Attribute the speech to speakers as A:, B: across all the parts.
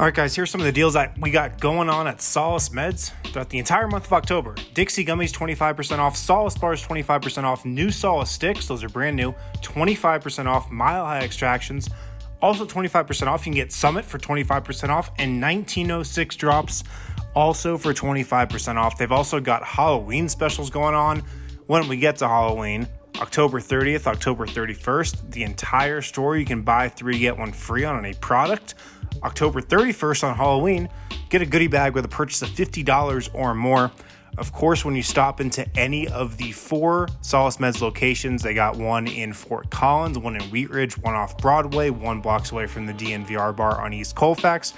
A: All right, guys, here's some of the deals that we got going on at Solace Meds throughout the entire month of October. Dixie Gummies 25% off, Solace Bars 25% off, new Solace Sticks, those are brand new, 25% off, Mile High Extractions, also 25% off. You can get Summit for 25% off and 1906 drops also for 25% off. They've also got Halloween specials going on when we get to Halloween. October 30th, October 31st, the entire store you can buy three, get one free on any product. October 31st on Halloween, get a goodie bag with a purchase of $50 or more. Of course, when you stop into any of the four Solace Meds locations, they got one in Fort Collins, one in Wheat Ridge, one off Broadway, one blocks away from the DNVR bar on East Colfax.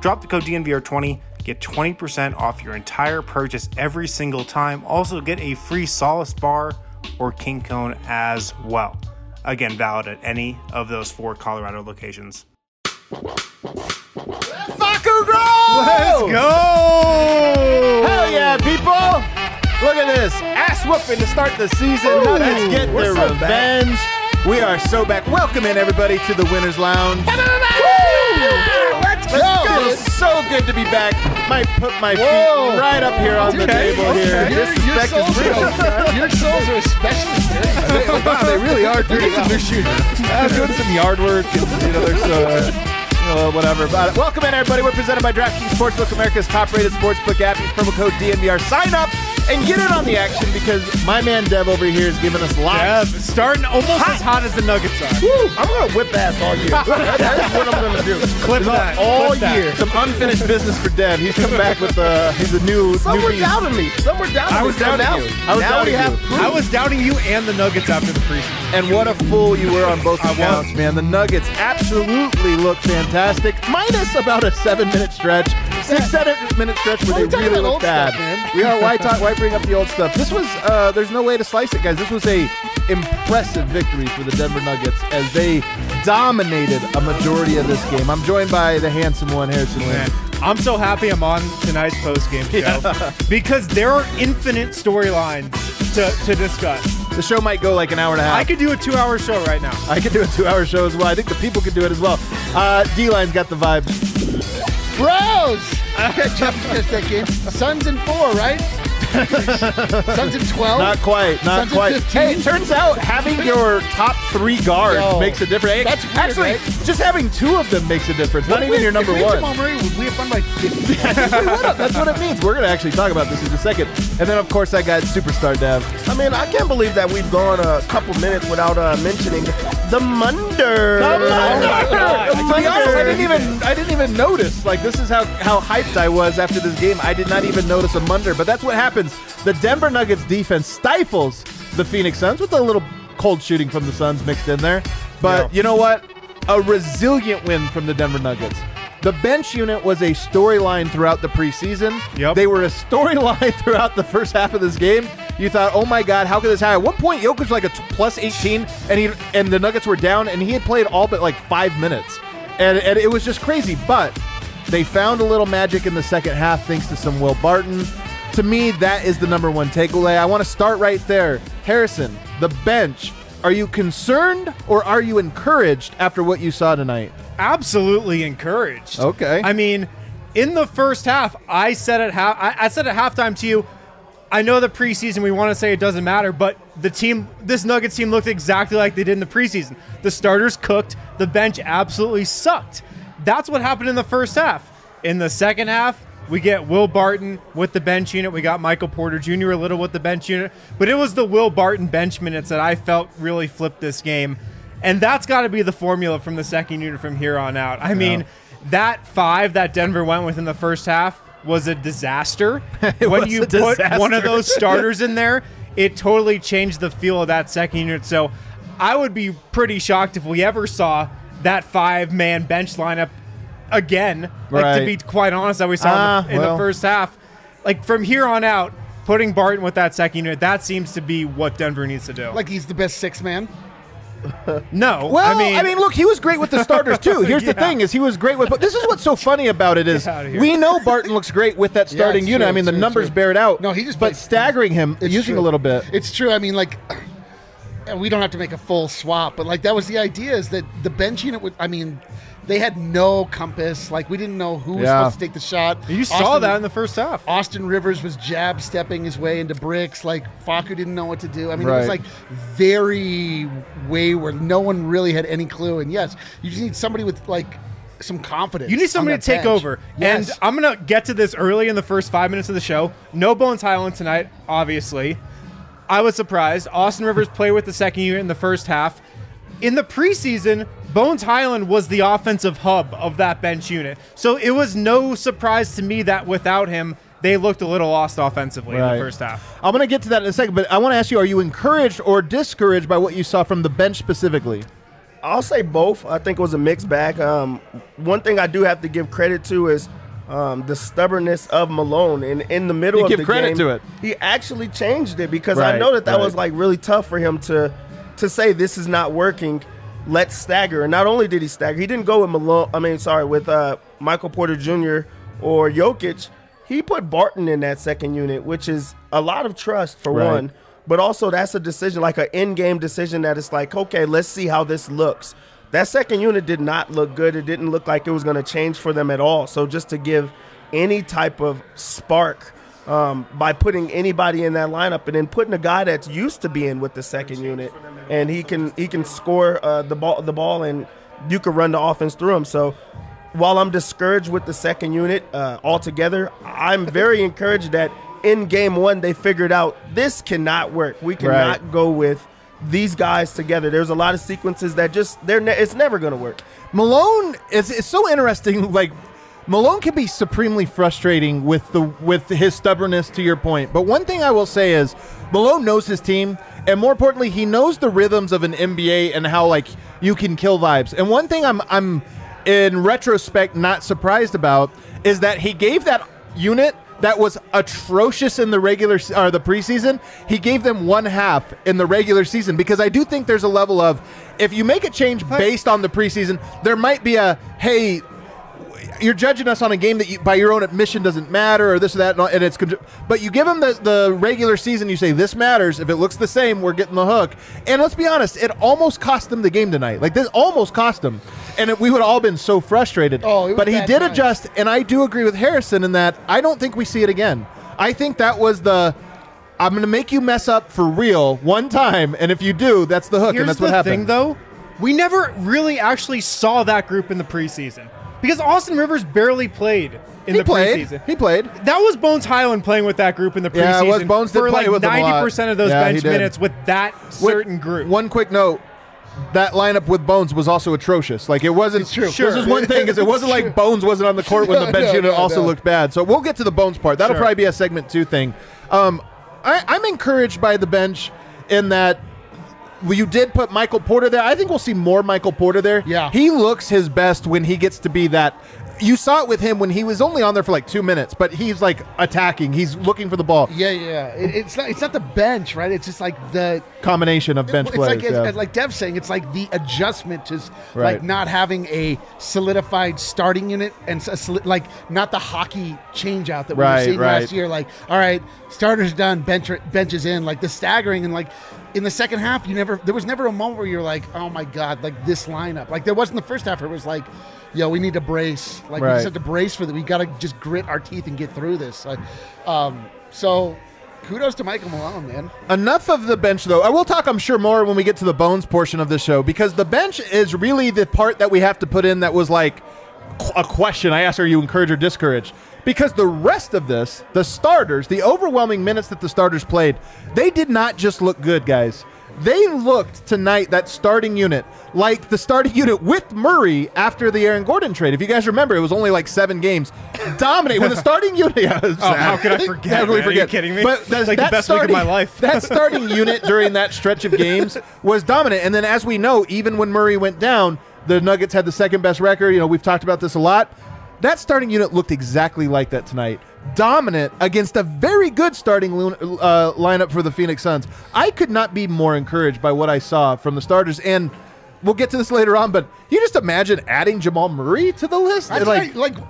A: Drop the code DNVR20, get 20% off your entire purchase every single time. Also, get a free Solace bar or King Cone as well. Again, valid at any of those four Colorado locations.
B: Facu Grove!
C: Let's go!
B: Hell yeah, people! Look at this ass whooping to start the season. Nuggets get
C: we're
B: their
C: so
B: revenge. We are so back. Welcome in everybody to the Winners Lounge.
C: Let's
B: Let's go. It's so good to be back. Might put my
C: Whoa.
B: feet right up here on the
C: Okay,
B: table here.
C: okay. Your- your
B: Disrespect is
C: soles
B: real.
C: are- Your soles are especially dirty.
B: wow, they really are dirty.
C: They're shooting.
B: I was doing some yard work and you know, there's uh, uh, whatever about it. Welcome in, everybody. We're presented by DraftKings Sportsbook, America's top-rated sportsbook app. Use promo code DNVR. Sign up and get in on the action because my man Dev over here is giving us lots.
C: Dev, starting almost as hot as the Nuggets are.
B: Woo, I'm gonna whip ass all year. That's what I'm gonna do.
C: Clip that.
B: all
C: Clip that.
B: year. Some unfinished business for Dev. He's come back with uh, he's a new.
D: Some
B: new
D: were
B: beast.
D: doubting me. Some were doubting
B: I
D: me.
B: was
D: So
B: doubting
D: now,
B: you. I was
D: now
B: doubting
D: we have
B: you.
D: proof.
C: I was doubting you and the Nuggets after the preseason.
B: And what a fool you were on both
C: I
B: accounts, man. The Nuggets absolutely look fantastic, minus about a seven-minute stretch, six, seven-minute stretch where they
D: we
B: really
D: about
B: look bad.
D: stuff, man?
B: We are. Why talk? Why bring up the old stuff? This was. Uh, there's no way to slice it, guys. This was a impressive victory for the Denver Nuggets as they dominated a majority of this game. I'm joined by the handsome one, Harrison
C: Man,
B: Lynn.
C: I'm so happy I'm on tonight's post game show because there are infinite storylines to, to discuss.
B: The show might go like an hour and a half.
C: I could do a two hour show right now.
B: I could do a two-hour show as well. I think the people could do it as well. Uh, D-Line's got the vibes.
D: Bros! Catch that game. Suns in four, right? Suns in 12?
B: Not quite, not
D: Suns
B: quite. Hey, it turns out having your top three guards
D: Yo,
B: makes a difference.
D: That's weird,
B: Actually,
D: right?
B: just having two of them makes a difference.
D: What
B: Not even
D: we-
B: your number
D: if we
B: one.
D: Jamal Murray, would we have won by 50?
B: That's what it means. We're going to actually talk about this in a second. And then, of course, I got Superstar Dev.
D: I mean, I can't believe that we've gone a couple minutes without uh, mentioning the Munder.
B: To be honest, I didn't even I didn't even notice. Like this is how how hyped I was after this game. I did not even notice a munder. But that's what happens. The Denver Nuggets defense stifles the Phoenix Suns with a little cold shooting from the Suns mixed in there. But
C: Yeah.
B: you know what? A resilient win from the Denver Nuggets. The bench unit was a storyline throughout the preseason.
C: Yep.
B: They were a storyline throughout the first half of this game. You thought, oh my God, how could this happen? At one point, Jokic was like a t- plus 18, and he and the Nuggets were down, and he had played all but like five minutes, and, and it was just crazy. But they found a little magic in the second half thanks to some Will Barton. To me, that is the number one takeaway. I want to start right there. Harrison, the bench. Are you concerned or are you encouraged after what you saw tonight?
C: Absolutely encouraged.
B: Okay.
C: I mean, in the first half, I said at half, I, I said at halftime to you, I know the preseason we want to say it doesn't matter, but the team, this Nuggets team looked exactly like they did in the preseason. The starters cooked, the bench absolutely sucked. That's what happened in the first half. In the second half, We get Will Barton with the bench unit. We got Michael Porter Jr. a little with the bench unit. But it was the Will Barton bench minutes that I felt really flipped this game. And that's got to be the formula from the second unit from here on out. I mean, that five that Denver went with in the first half was a disaster. when you put one of those starters in there, it totally changed the feel of that second unit. So I would be pretty shocked if we ever saw that five man bench lineup again. Like to be quite honest, that we saw in,
B: Ah,
C: the, in
B: well.
C: the first half. Like from here on out, putting Barton with that second unit, that seems to be what Denver needs to do.
D: Like he's the best six man.
C: no,
B: Well,
C: I mean,
B: look, he was great with the starters too. Here's the thing: is he was great with. But this is what's so funny about it is
C: Get outta here.
B: we know Barton looks great with that starting
D: it's
B: unit.
D: true,
B: I mean, the
D: true,
B: numbers
D: true.
B: bear it out.
D: No, he just
B: but
D: plays-
B: staggering him
D: It's
B: using
D: true.
B: a little bit.
D: It's true. I mean, like, and we don't have to make a full swap, but like that was the idea is that the bench unit would. I mean, they had no compass. Like we didn't know who was
B: Yeah.
D: supposed to take the shot.
C: you saw
D: Austin-
C: that in the first half.
D: Austin Rivers was jab stepping his way into bricks. Like Facu didn't know what to do. I mean, it was
B: Right.
D: like very wayward. No one really had any clue. And yes, you just need somebody with like some confidence.
C: You need
D: on
C: somebody
D: that
C: to take
D: bench.
C: over.
D: Yes.
C: And I'm going to get to this early in the first five minutes of the show. No Bones Hyland tonight, obviously. I was surprised. Austin Rivers played with the second unit in the first half. In the preseason, Bones Hyland was the offensive hub of that bench unit. So it was no surprise to me that without him, they looked a little lost offensively in the first half.
B: I'm going to get to that in a second, but I want to ask you: Are you encouraged or discouraged by what you saw from the bench specifically?
E: I'll say both. I think it was a mixed bag. Um, one thing I do have to give credit to is um, the stubbornness of Malone. And in the middle
B: You
E: of
B: give
E: the
B: credit
E: game,
B: to it.
E: he actually changed it because I know that that was like really tough for him to to say this is not working. Let's stagger. And not only did he stagger, he didn't go with Malone. I mean, sorry, with uh, Michael Porter Jr. or Jokic. He put Barton in that second unit, which is a lot of trust for
B: Right.
E: one. But also, that's a decision, like an in-game decision that it's like, okay, let's see how this looks. That second unit did not look good. It didn't look like it was going to change for them at all. So just to give any type of spark um, by putting anybody in that lineup and then putting a guy that's used to being with the second unit, and he can he can score uh, the ball the ball and you can run the offense through him. So while I'm discouraged with the second unit uh, altogether, I'm very encouraged that in game one they figured out this cannot work. We cannot
B: Right.
E: go with these guys together. There's a lot of sequences that just they're ne- it's never going to work.
B: Malone is it's so interesting. Like Malone can be supremely frustrating with the with his stubbornness. To your point, but one thing I will say is Malone knows his team, and more importantly, he knows the rhythms of an NBA and how like you can kill vibes. And one thing I'm I'm in retrospect not surprised about is that he gave that unit that was atrocious in the regular or the preseason. He gave them one half in the regular season because I do think there's a level of if you make a change based on the preseason, there might be a hey, you're judging us on a game that you, by your own admission doesn't matter or this or that, and all- and it's but you give them the, the regular season, you say this matters. If it looks the same, we're getting the hook. And let's be honest, it almost cost them the game tonight. Like this almost cost them, and it, we would all been so frustrated.
D: Oh,
B: but he did adjust, and I do agree with Harrison in that I don't think we see it again. I think that was the. I'm going to make you mess up for real one time, and if you do, that's the hook,
C: Here's
B: and that's what happened.
C: thing, though. We never really actually saw that group in the preseason because Austin Rivers barely played in
B: he
C: the
B: played.
C: preseason.
B: He played.
C: That was Bones Hyland playing with that group in the preseason.
B: Yeah, it was. Bones did
C: for
B: play
C: like
B: with a lot.
C: ninety percent of those
B: Yeah,
C: bench minutes with that certain group.
B: One quick note: that lineup with Bones was also atrocious. Like it wasn't.
D: It's true.
B: This is one thing is it wasn't like. Bones wasn't on the court when the bench
D: no,
B: unit
D: no,
B: also
D: no.
B: looked bad. So we'll get to the Bones part. That'll
C: Sure.
B: probably be a segment two thing. Um, I, I'm encouraged by the bench in that. Well, You did put Michael Porter there. I think we'll see more Michael Porter there.
D: Yeah.
B: He looks his best when he gets to be that. You saw it with him when he was only on there for like two minutes, but he's like attacking. He's looking for the ball.
D: Yeah, yeah. It, it's not. It's not the bench, right? It's just like the
B: Combination of bench
D: it's
B: players.
D: like
B: yeah.
D: it's, like Dev's saying, it's like the adjustment to
B: Right.
D: like not having a solidified starting unit and soli- like not the hockey change out that we
B: Right,
D: were seeing
B: right.
D: last year. Like, all right, starters done, bench benches in, like the staggering and like in the second half, you never there was never a moment where you're like, oh my god, like this lineup. Like there wasn't the first half. Where it was like, yo, we need to brace. Like we
B: Right.
D: just have to brace for that. We got to just grit our teeth and get through this. Like, um, so. Kudos to Michael Malone, man.
B: Enough of the bench, though. I will talk, I'm sure, more when we get to the bones portion of the show because the bench is really the part that we have to put in that was like, a question. I asked, "Are you encouraged or discouraged?" Because the rest of this, the starters, the overwhelming minutes that the starters played, they did not just look good, guys. They looked tonight that starting unit like the starting unit with Murray after the Aaron Gordon trade. If you guys remember, it was only like seven games. Dominate with the starting unit. Yeah,
C: Oh, how could I forget?
B: How could we
C: man? Are you kidding me?
B: But that's
C: like the
B: that
C: best week of my life.
B: that starting unit during that stretch of games was dominant. And then, as we know, even when Murray went down, the Nuggets had the second best record. You know, we've talked about this a lot. That starting unit looked exactly like that tonight. Dominant against a very good starting lun- uh, lineup for the Phoenix Suns. I could not be more encouraged by what I saw from the starters. And we'll get to this later on, but you just imagine adding Jamal Murray to the list?
D: That's
B: like,
D: like, like,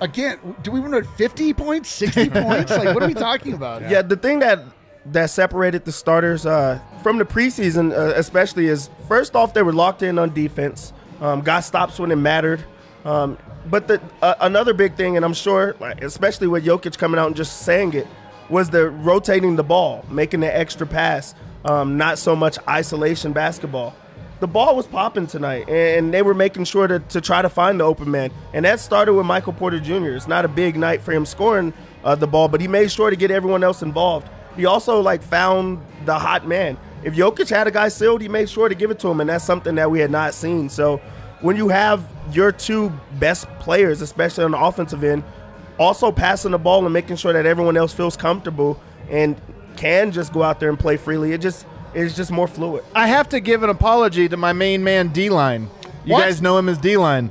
D: again, do we want 50 points, 60 points? Like, what are we talking about?
E: Yeah, the thing that that separated the starters uh, from the preseason, uh, especially, is first off they were locked in on defense, um, got stops when it mattered. Um, but the uh, another big thing, and I'm sure, like, especially with Jokic coming out and just saying it, was the rotating the ball, making the extra pass, um, not so much isolation basketball. The ball was popping tonight, and they were making sure to, to try to find the open man. And that started with Michael Porter Jr. It's not a big night for him scoring uh, the ball, but he made sure to get everyone else involved. He also like found the hot man. If Jokic had a guy sealed, he made sure to give it to him, and that's something that we had not seen. So when you have your two best players, especially on the offensive end, also passing the ball and making sure that everyone else feels comfortable and can just go out there and play freely, it just it's just more fluid.
B: I have to give an apology to my main man, D Line. You
D: What?
B: guys know him as D Line.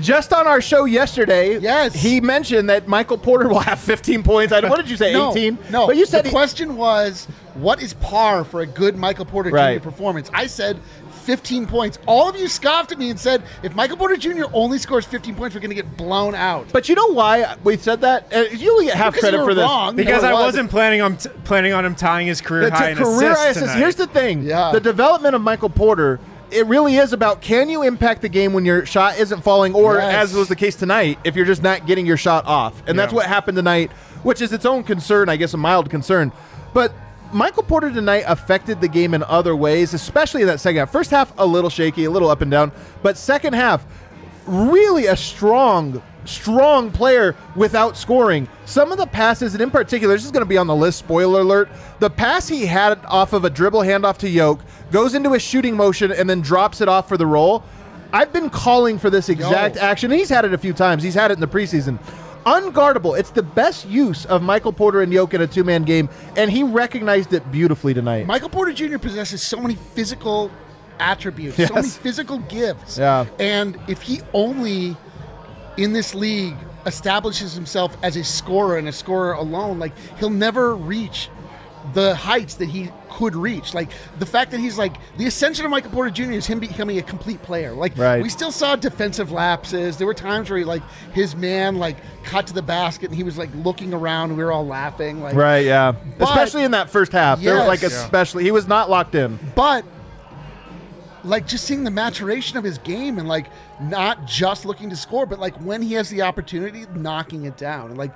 B: Just on our show yesterday,
D: Yes.
B: he mentioned that Michael Porter will have 15 points. I, what did you say,
D: No,
B: 18?
D: No,
B: but you said
D: the
B: he-
D: question was, what is par for a good Michael Porter
B: Right.
D: Jr. performance? I said 15 points. All of you scoffed at me and said, if Michael Porter Jr. only scores 15 points, we're going to get blown out.
B: But you know why we said that? Uh, you only get half
D: Because
B: credit
D: you were
B: for this.
D: wrong.
C: because
D: No,
C: I
D: wasn't.
C: wasn't planning on t- planning on him tying his career
B: It's
C: high
B: a
C: in
B: career
C: assists
B: assist.
C: tonight.
B: Here's the thing:
D: Yeah.
B: the development of Michael Porter. It really is about can you impact the game when your shot isn't falling, or
D: Yes.
B: as was the case tonight, if you're just not getting your shot off. And that's what happened tonight, which is its own concern, I guess, a mild concern. But Michael Porter tonight affected the game in other ways, especially in that second half. First half, a little shaky, a little up and down, but second half, really a strong, strong player without scoring. Some of the passes, and in particular, this is going to be on the list, spoiler alert. The pass he had off of a dribble handoff to Yoke goes into a shooting motion and then drops it off for the roll. I've been calling for this exact
D: Yo.
B: action. He's had it a few times. He's had it in the preseason. Unguardable. It's the best use of Michael Porter and Yoke in a two man game, and he recognized it beautifully tonight.
D: Michael Porter Jr. possesses so many physical attributes, so many physical gifts.
B: Yeah.
D: And if he only in this league establishes himself as a scorer and a scorer alone, like he'll never reach the heights that he could reach. Like the fact that he's like the ascension of Michael Porter Jr. is him becoming a complete player. Like
B: Right.
D: we still saw defensive lapses. There were times where he like his man like cut to the basket and he was like looking around and we were all laughing. Like
B: Right, yeah.
D: But-
B: especially in that first half. There
D: Yes.
B: like
D: Yeah.
B: especially he was not locked in.
D: but like just seeing the maturation of his game and like not just looking to score but like when he has the opportunity knocking it down and like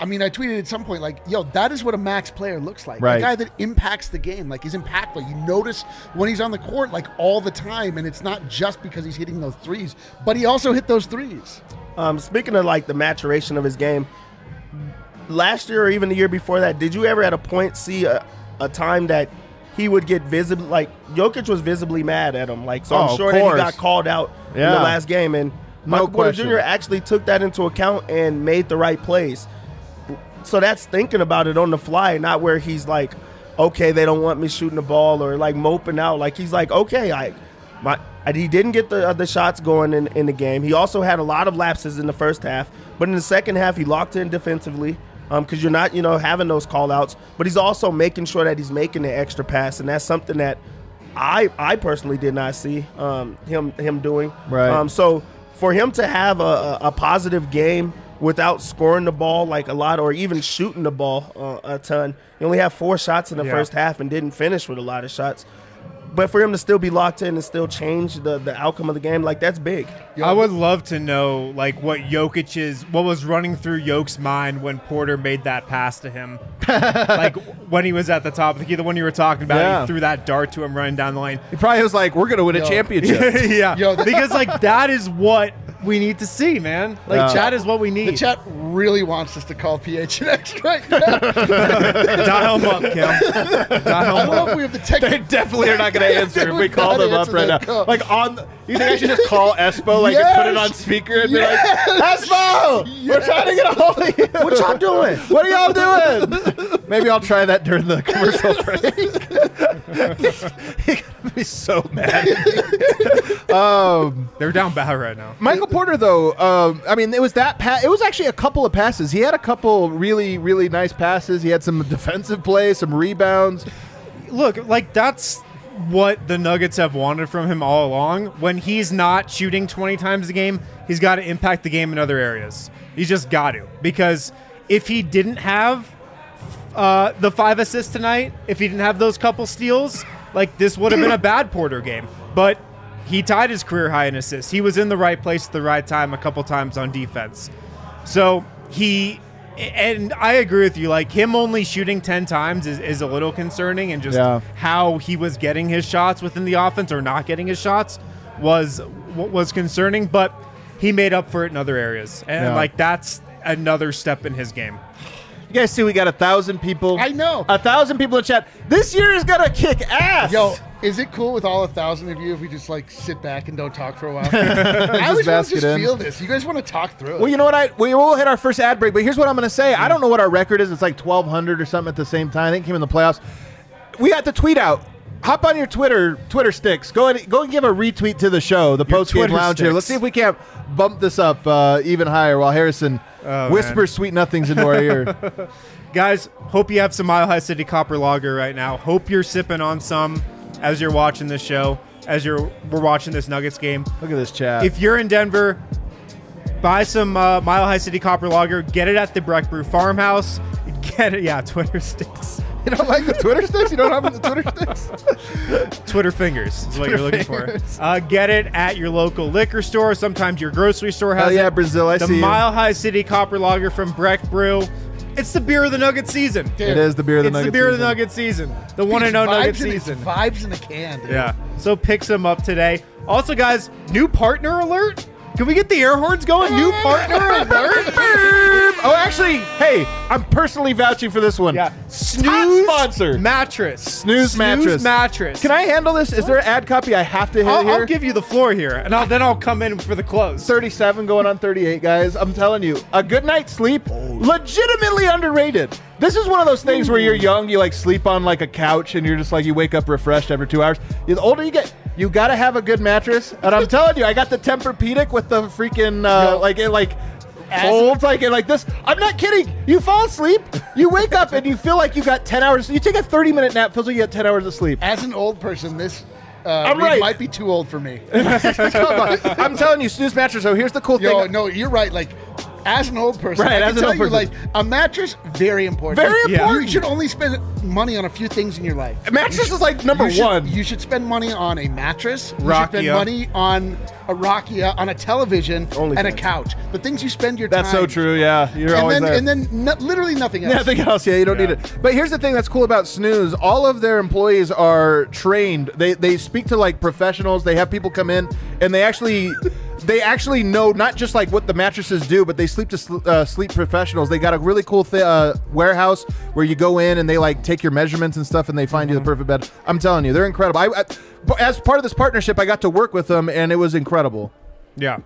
D: I mean, I tweeted at some point, like, yo, that is what a max player looks like.
B: Right.
D: A guy that impacts the game, like, is impactful. You notice when he's on the court, like, all the time, and it's not just because he's hitting those threes, but he also hit those threes.
E: Um, speaking of like the maturation of his game, last year or even the year before that, did you ever at a point see a, a time that he would get visibly like Jokic was visibly mad at him? Like, so
B: Oh,
E: I'm sure that he got called out in the last game, and
B: No
E: Michael Porter. Jr. actually took that into account and made the right plays. So that's thinking about it on the fly, not where he's like, okay, they don't want me shooting the ball or like moping out. Like he's like, okay, I, my, and he didn't get the uh, the shots going in, in the game. He also had a lot of lapses in the first half, but in the second half he locked in defensively because you're not you know having those call outs. But he's also making sure that he's making the extra pass, and that's something that I I personally did not see um, him him doing.
B: Right.
E: Um, so for him to have a, a positive game without scoring the ball like a lot or even shooting the ball uh, a ton, he only had four shots in the
C: Yeah.
E: first half and didn't finish with a lot of shots. But for him to still be locked in and still change the, the outcome of the game, like that's big.
C: I would love to know like what Jokic's what was running through Yoke's mind when Porter made that pass to him. like when he was at the top, the one you were talking about,
B: Yeah.
C: he threw that dart to him running down the lane.
B: He probably was like, "We're going to win a championship."
C: yeah,
D: Yo,
C: because like that is what we need to see, man. Like
B: Yeah.
C: chat is what we need.
D: The chat really wants us to call PHNX right now.
C: Dial them up, Kim.
D: I
C: Dial
D: don't
C: them
D: know
C: up.
D: if we have the tech.
B: They definitely are not going to answer if we call them up right now.
D: call.
B: Like on, you think I should just call Espo, like and put it on speaker and be like, Espo, we're trying to get a hold of you.
E: What y'all doing?
B: What are y'all doing? Maybe I'll try that during the commercial break. He's gonna be so mad.
C: um, They're down bad right now.
B: Michael Porter, though, um, I mean, it was that It was actually a couple of passes. He had a couple really, really nice passes. He had some defensive plays, some rebounds.
C: Look, like that's what the Nuggets have wanted from him all along. When he's not shooting 20 times a game, he's got to impact the game in other areas. He's just got to because if he didn't have uh, the five assists tonight, if he didn't have those couple steals, like this would have been a bad Porter game. But he tied his career high in assists. He was in the right place at the right time a couple times on defense. So he, and I agree with you. Like him only shooting ten times is, is a little concerning, and just
B: Yeah.
C: how he was getting his shots within the offense or not getting his shots was was concerning. But he made up for it in other areas, and
B: Yeah.
C: like that's another step in his game.
B: You guys see, we got a thousand people.
D: I know.
B: A thousand people in chat. This year is going to kick ass.
D: Yo, is it cool with all a thousand of you if we just like sit back and don't talk for a while? I always want to just
B: in.
D: feel this. You guys want to talk through it.
B: Well, you know what? I we will hit our first ad break, but here's what I'm going to say. I don't know what our record is. It's like 1,200 or something at the same time. I think it came in the playoffs. We got the tweet out. Hop on your Twitter Twitter sticks. Go and go and give a retweet to the show, the post game lounge here. Let's see if we can't bump this up uh, even higher while Harrison
C: Oh,
B: whispers
C: man.
B: sweet nothings into our ear.
C: Guys, hope you have some Mile High City Copper Lager right now. Hope you're sipping on some as you're watching this show, as you're we're watching this Nuggets game.
B: Look at this chat.
C: If you're in Denver, buy some uh, Mile High City Copper Lager. Get it at the Breck Brew Farmhouse. Get it, yeah. Twitter sticks,
B: you don't like the Twitter sticks? You don't have the Twitter sticks?
C: Twitter fingers is what you're looking for. Uh, get it at your local liquor store. Sometimes your grocery store has
B: Hell yeah,
C: it.
B: Brazil, I
C: the
B: see you.
C: Mile High City Copper Lager from Breck Brew. It's the beer of the Nugget season.
B: It is the beer of the
C: it's
B: Nugget
C: the beer of the
B: season.
C: Nugget season. The one and only Nugget
D: vibes in- it's
C: season.
D: Vibes in a can. Dude.
C: Yeah. So pick some up today. Also, guys, new partner alert. Can we get the air horns going? New partner alert.
B: oh, actually, hey, I'm personally vouching for this one.
C: Yeah. Snooze
B: sponsor.
C: mattress.
B: Snooze mattress.
C: mattress.
B: Can I handle this? Is there an ad copy I have to hit
C: I'll,
B: here?
C: I'll give you the floor here, and I'll, then I'll come in for the close.
B: 37 going on 38, guys. I'm telling you, a good night's sleep, legitimately underrated. This is one of those things where you're young, you like sleep on like a couch, and you're just like you wake up refreshed every two hours. The older you get, you gotta have a good mattress. And I'm telling you, I got the Tempur-Pedic with the freaking uh, like it like folds like it like this. I'm not kidding. You fall asleep, you wake up, and you feel like you got 10 hours. You take a 30 minute nap, feels like you got 10 hours of sleep.
D: As an old person, this uh,
B: I'm
D: read
B: right.
D: might be too old for me.
B: Come on. I'm telling you, snooze mattress. So here's the cool
D: Yo,
B: thing.
D: no, you're right. Like, as an old person,
B: Right,
D: I
B: as
D: can
B: an
D: tell you,
B: person.
D: like, a mattress, very important.
B: Very
D: Like,
B: important.
D: You should only spend money on a few things in your life.
B: Mattress is like number
D: you should,
B: one.
D: You should spend money on a mattress. You should
C: Rakia.
D: spend money on a Rakia, on a television,
E: Only
D: and a
E: fans.
D: couch. The things you spend your time.
B: That's
D: time.
B: so true. Yeah, you're
D: And
B: always
D: then,
B: there.
D: and then no, literally nothing else.
B: Nothing else. Yeah, you don't need it. But here's the thing that's cool about Snooze. All of their employees are trained. They they speak to like professionals. They have people come in and they actually they actually know not just like what the mattresses do, but they sleep to sl- uh, sleep professionals. They got a really cool th- uh, warehouse where you go in and they like take your measurements and stuff, and they find you the perfect bed. I'm telling you, they're incredible. I, I as part of this partnership, I got to work with them, and it was incredible.
C: Yeah.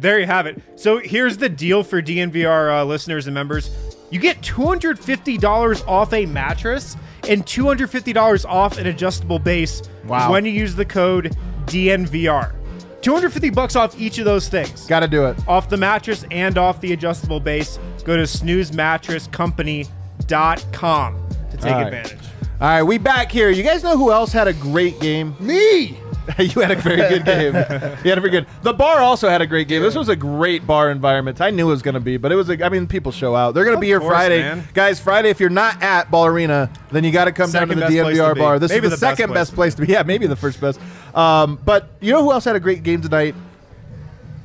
C: There you have it. So here's the deal for DNVR uh, listeners and members. You get $250 off a mattress and $250 off an adjustable base
B: Wow.
C: when you use the code DNVR. 250 bucks off each of those things.
B: Got to do it.
C: off the mattress and off the adjustable base. Go to snoozemattresscompany.com to take
B: All right.
C: advantage.
B: All right, we back here. You guys know who else had a great game?
D: Me.
B: you had a very good game. you had a very good. The bar also had a great game. This was a great bar environment. I knew it was going to be, but it was. A, I mean, people show out. They're going to be here
C: course,
B: Friday,
C: man.
B: guys. Friday, if you're not at Ball Arena, then you got to come
C: Second
B: down to the
C: best place
B: DNVR
C: to be.
B: bar. This
C: Maybe
B: is the,
C: the best
B: second
C: place
B: best place to be. Yeah, maybe the first best. Um, but you know who else had a great game tonight?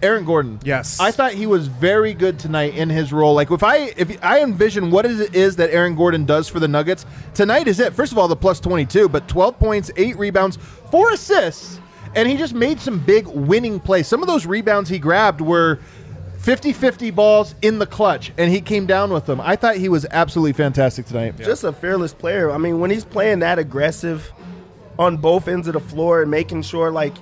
B: Aaron Gordon.
C: Yes.
B: I thought he was very good tonight in his role. Like if I if I envision what it is that Aaron Gordon does for the Nuggets tonight is it. First of all, the plus twenty two, but twelve points, eight rebounds, four assists, and he just made some big winning plays. Some of those rebounds he grabbed were 50-50 balls in the clutch, and he came down with them. I thought he was absolutely fantastic tonight.
E: just a fearless player. I mean, when he's playing that aggressive on both ends of the floor and making sure, like,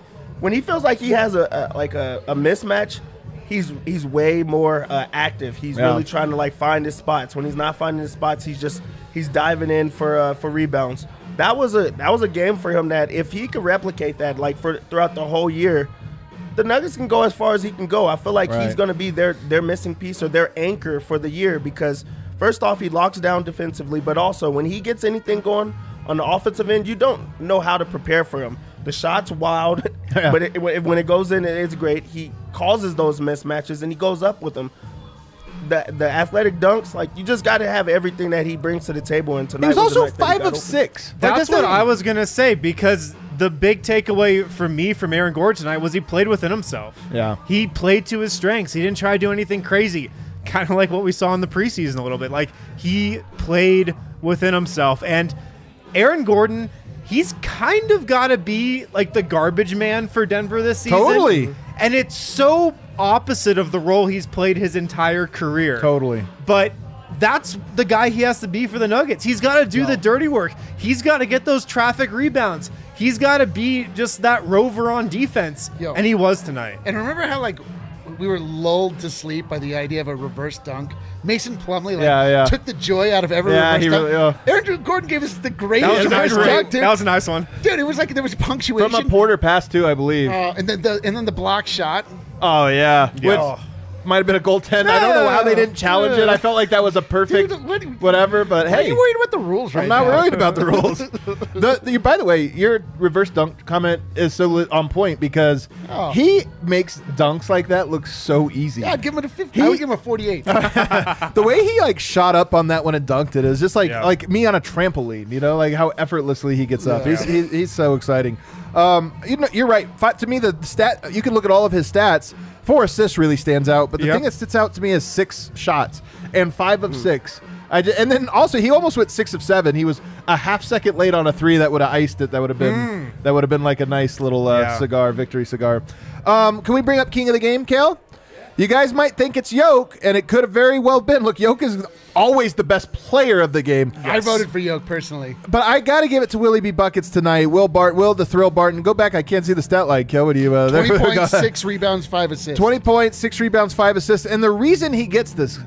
E: when he feels like he has a, a like a, a mismatch, he's he's way more uh, active. He's
B: Yeah.
E: really trying to like find his spots. When he's not finding his spots, he's just he's diving in for uh, for rebounds. That was a that was a game for him that if he could replicate that like for throughout the whole year, the Nuggets can go as far as he can go. I feel like he's going to be their their missing piece or their anchor for the year because first off he locks down defensively, but also when he gets anything going on the offensive end, you don't know how to prepare for him. The shot's wild,
B: Yeah.
E: but it, when when it goes in, it's great. He causes those mismatches and he goes up with them. The the athletic dunks, like you just got to have everything that he brings to the table. And tonight
B: He was also
E: night that he
B: five of
E: open.
B: six. Like,
C: That's what I was gonna say because the big takeaway for me from Aaron Gordon tonight was he played within himself.
B: Yeah.
C: he played to his strengths. He didn't try to do anything crazy. Kind of like what we saw in the preseason a little bit. Like he played within himself. And Aaron Gordon, he's kind of got to be like the garbage man for Denver this season.
B: Totally.
C: And it's so opposite of the role he's played his entire career.
B: Totally.
C: But that's the guy he has to be for the Nuggets. He's got to do the dirty work. He's got to get those traffic rebounds. He's got to be just that rover on defense.
D: Yo.
C: And he was tonight.
D: And remember how like we were lulled to sleep by the idea of a reverse dunk. Mason Plumlee like
B: Yeah, yeah.
D: took the joy out of every
B: Yeah,
D: reverse
B: he
D: dunk.
B: really- yeah.
D: Aaron Gordon gave us the greatest
C: That was a nice
D: reverse
C: one.
D: dunk, dude.
C: That was a nice one.
D: dude, it was like there was punctuation.
B: From a Porter pass too, I believe.
D: uh, and then the and then the block shot.
B: oh yeah,
C: Yeah.
B: which might have been a goaltend. I don't know how they didn't challenge it. I felt like that was a perfect
D: Dude, what-
B: whatever. But
D: Why are
B: hey,
D: you worried about the rules right
B: I'm not
D: now?
B: worried about the rules. the, the- by the way, your reverse dunk comment is so li- on point because
D: Oh.
B: he makes dunks like that look so easy.
D: Yeah, I'd give him a 50. I
B: He-
D: would give him a 48.
B: the way he like shot up on that one and dunked it is just like
C: Yeah.
B: like me on a trampoline. You know, like how effortlessly he gets up.
D: Yeah.
B: He's, he's he's so exciting. Um, you know, you're right. Fi- To me, the stat you can look at all of his stats. Four assists really stands out, but the
C: Yep.
B: thing that sticks out to me is six shots and five of six. I ju- and then also he almost went six of seven. He was a half second late on a three that would have iced it. That would have been that would have been like a nice little uh.
C: Yeah.
B: cigar victory cigar. Um, can we bring up king of the game, Kale? You guys might think it's Yoke, and it could have very well been. Look, Yoke is always the best player of the game.
D: I voted for Yoke personally.
B: But I got to give it to Willie B. Buckets tonight. Will Bart, Will the Thrill Barton. Go back. I can't see the stat line. Kel, what do you? Uh, there
D: 20 points, 6 rebounds, 5 assists.
B: 20 points, six rebounds, five assists. And the reason he gets this,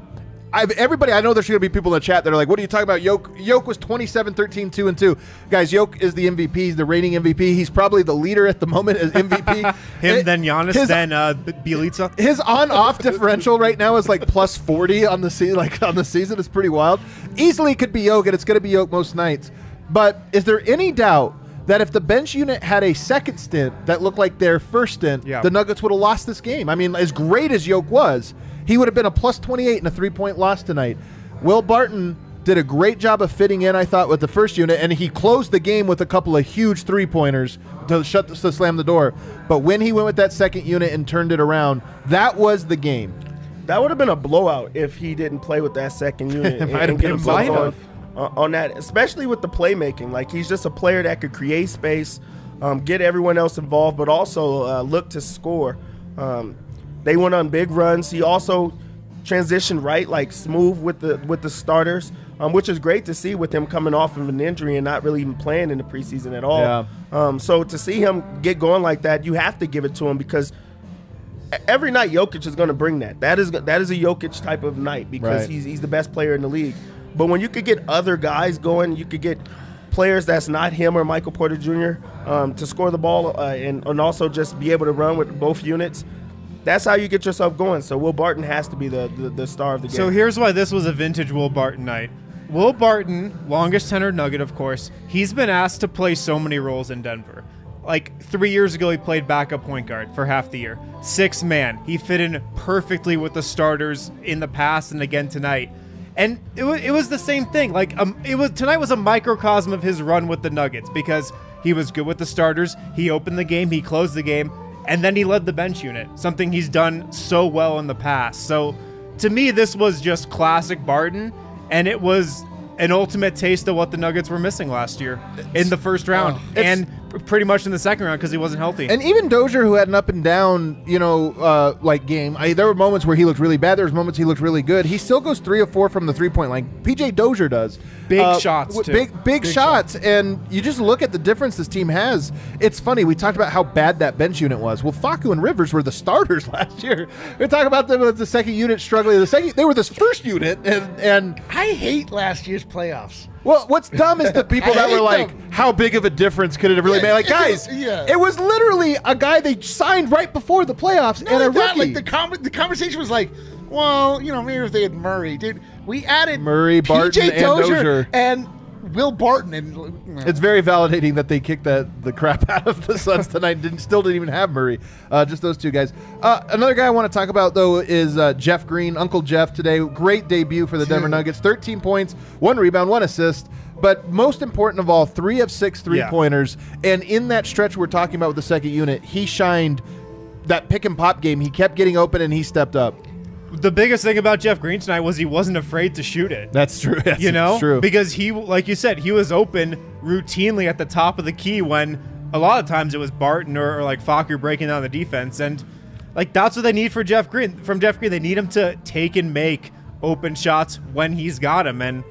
B: I've, everybody, I know there's going to be people in the chat that are like, what are you talking about? Yoke, Yoke was 27, 13, 2, and 2. Guys, Yoke is the MVP, he's the reigning MVP. He's probably the leader at the moment as MVP.
C: Him,
B: It-
C: then Giannis,
B: his-
C: then uh, Bielitsa.
B: his on-off differential right now is like plus 40 on the season. Like on the season, it's pretty wild. Easily could be Yoke, and it's going to be Yoke most nights. But is there any doubt that if the bench unit had a second stint that looked like their first stint,
C: Yeah.
B: the Nuggets would have lost this game? I mean, as great as Yoke was, he would have been a plus 28 in a three-point loss tonight. Will Barton did a great job of fitting in, I thought, with the first unit, and he closed the game with a couple of huge three-pointers to shut the, to slam the door. But when he went with that second unit and turned it around, that was the game.
E: That would have been a blowout if he didn't play with that second unit and, and get
B: a
E: himself on, uh, on that, especially with the playmaking. Like he's just a player that could create space, um, get everyone else involved, but also uh, look to score. Um, they went on big runs. He also transitioned right, like smooth with the with the starters, um, which is great to see with him coming off of an injury and not really even playing in the preseason at all.
B: Yeah.
E: Um, so to see him get going like that, you have to give it to him because every night Jokic is going to bring that. That is that is a Jokic type of night because
B: Right.
E: he's he's the best player in the league. But when you could get other guys going, you could get players that's not him or Michael Porter Jr. Um, to score the ball uh, and and also just be able to run with both units. That's how you get yourself going. So Will Barton has to be the the, the star of the game.
C: So here's why this was a vintage Will Barton night. Will Barton, longest tenured Nugget, of course, he's been asked to play so many roles in Denver. Like three years ago, he played backup point guard for half the year. Six man, he fit in perfectly with the starters in the past and again tonight. And it was, it was the same thing. Like um, it was tonight was a microcosm of his run with the Nuggets because he was good with the starters. He opened the game, he closed the game, and then he led the bench unit. Something he's done so well in the past. So to me, this was just classic Barton, and it was an ultimate taste of what the Nuggets were missing last year in the first round. Oh.
B: It's-
C: and pretty much in the second round because he wasn't healthy.
B: And even Dozier, who had an up and down, you know, uh, like game, I, there were moments where he looked really bad. There was moments he looked really good. He still goes three of four from the three point line. PJ Dozier does
C: Big shots,
B: w-
C: too.
B: Big big, shots, and you just look at the difference this team has. It's funny. We talked about how bad that bench unit was. Well, Facu and Rivers were the starters last year. We talk about them as the second unit struggling. The second, they were the first unit, and and
D: I hate last year's playoffs.
B: Well, what's dumb is the people that were like,
D: them.
B: "How big of a difference could it have really
D: Yeah,
B: made?" Like, guys,
D: yeah.
B: it was literally a guy they signed right before the playoffs
D: Not
B: and a
D: that,
B: rookie.
D: like the con- the conversation was like, well, you know, maybe if they had Murray, dude. We added
B: Murray, Barton,
D: PJ
B: and
D: Dozier
B: Dozier.
D: and Will Barton, and
B: it's very validating that they kicked that the crap out of the Suns tonight. Didn't still didn't even have Murray. Uh, just those two guys. Uh, another guy I want to talk about though is uh, Jeff Green, Uncle Jeff. Today, great debut for the Denver Nuggets. Thirteen points, one rebound, one assist. But most important of all, three of six three pointers. And in that stretch we're talking about with the second unit, he shined. That pick and pop game, he kept getting open and he stepped up.
C: The biggest thing about Jeff Green tonight was he wasn't afraid to shoot it.
B: That's true. That's
C: you know,
B: true.
C: because he, like you said, he was open routinely at the top of the key when a lot of times it was Barton or, or like Facu breaking down the defense, and like that's what they need for Jeff Green. From Jeff Green, they need him to take and make open shots when he's got him, and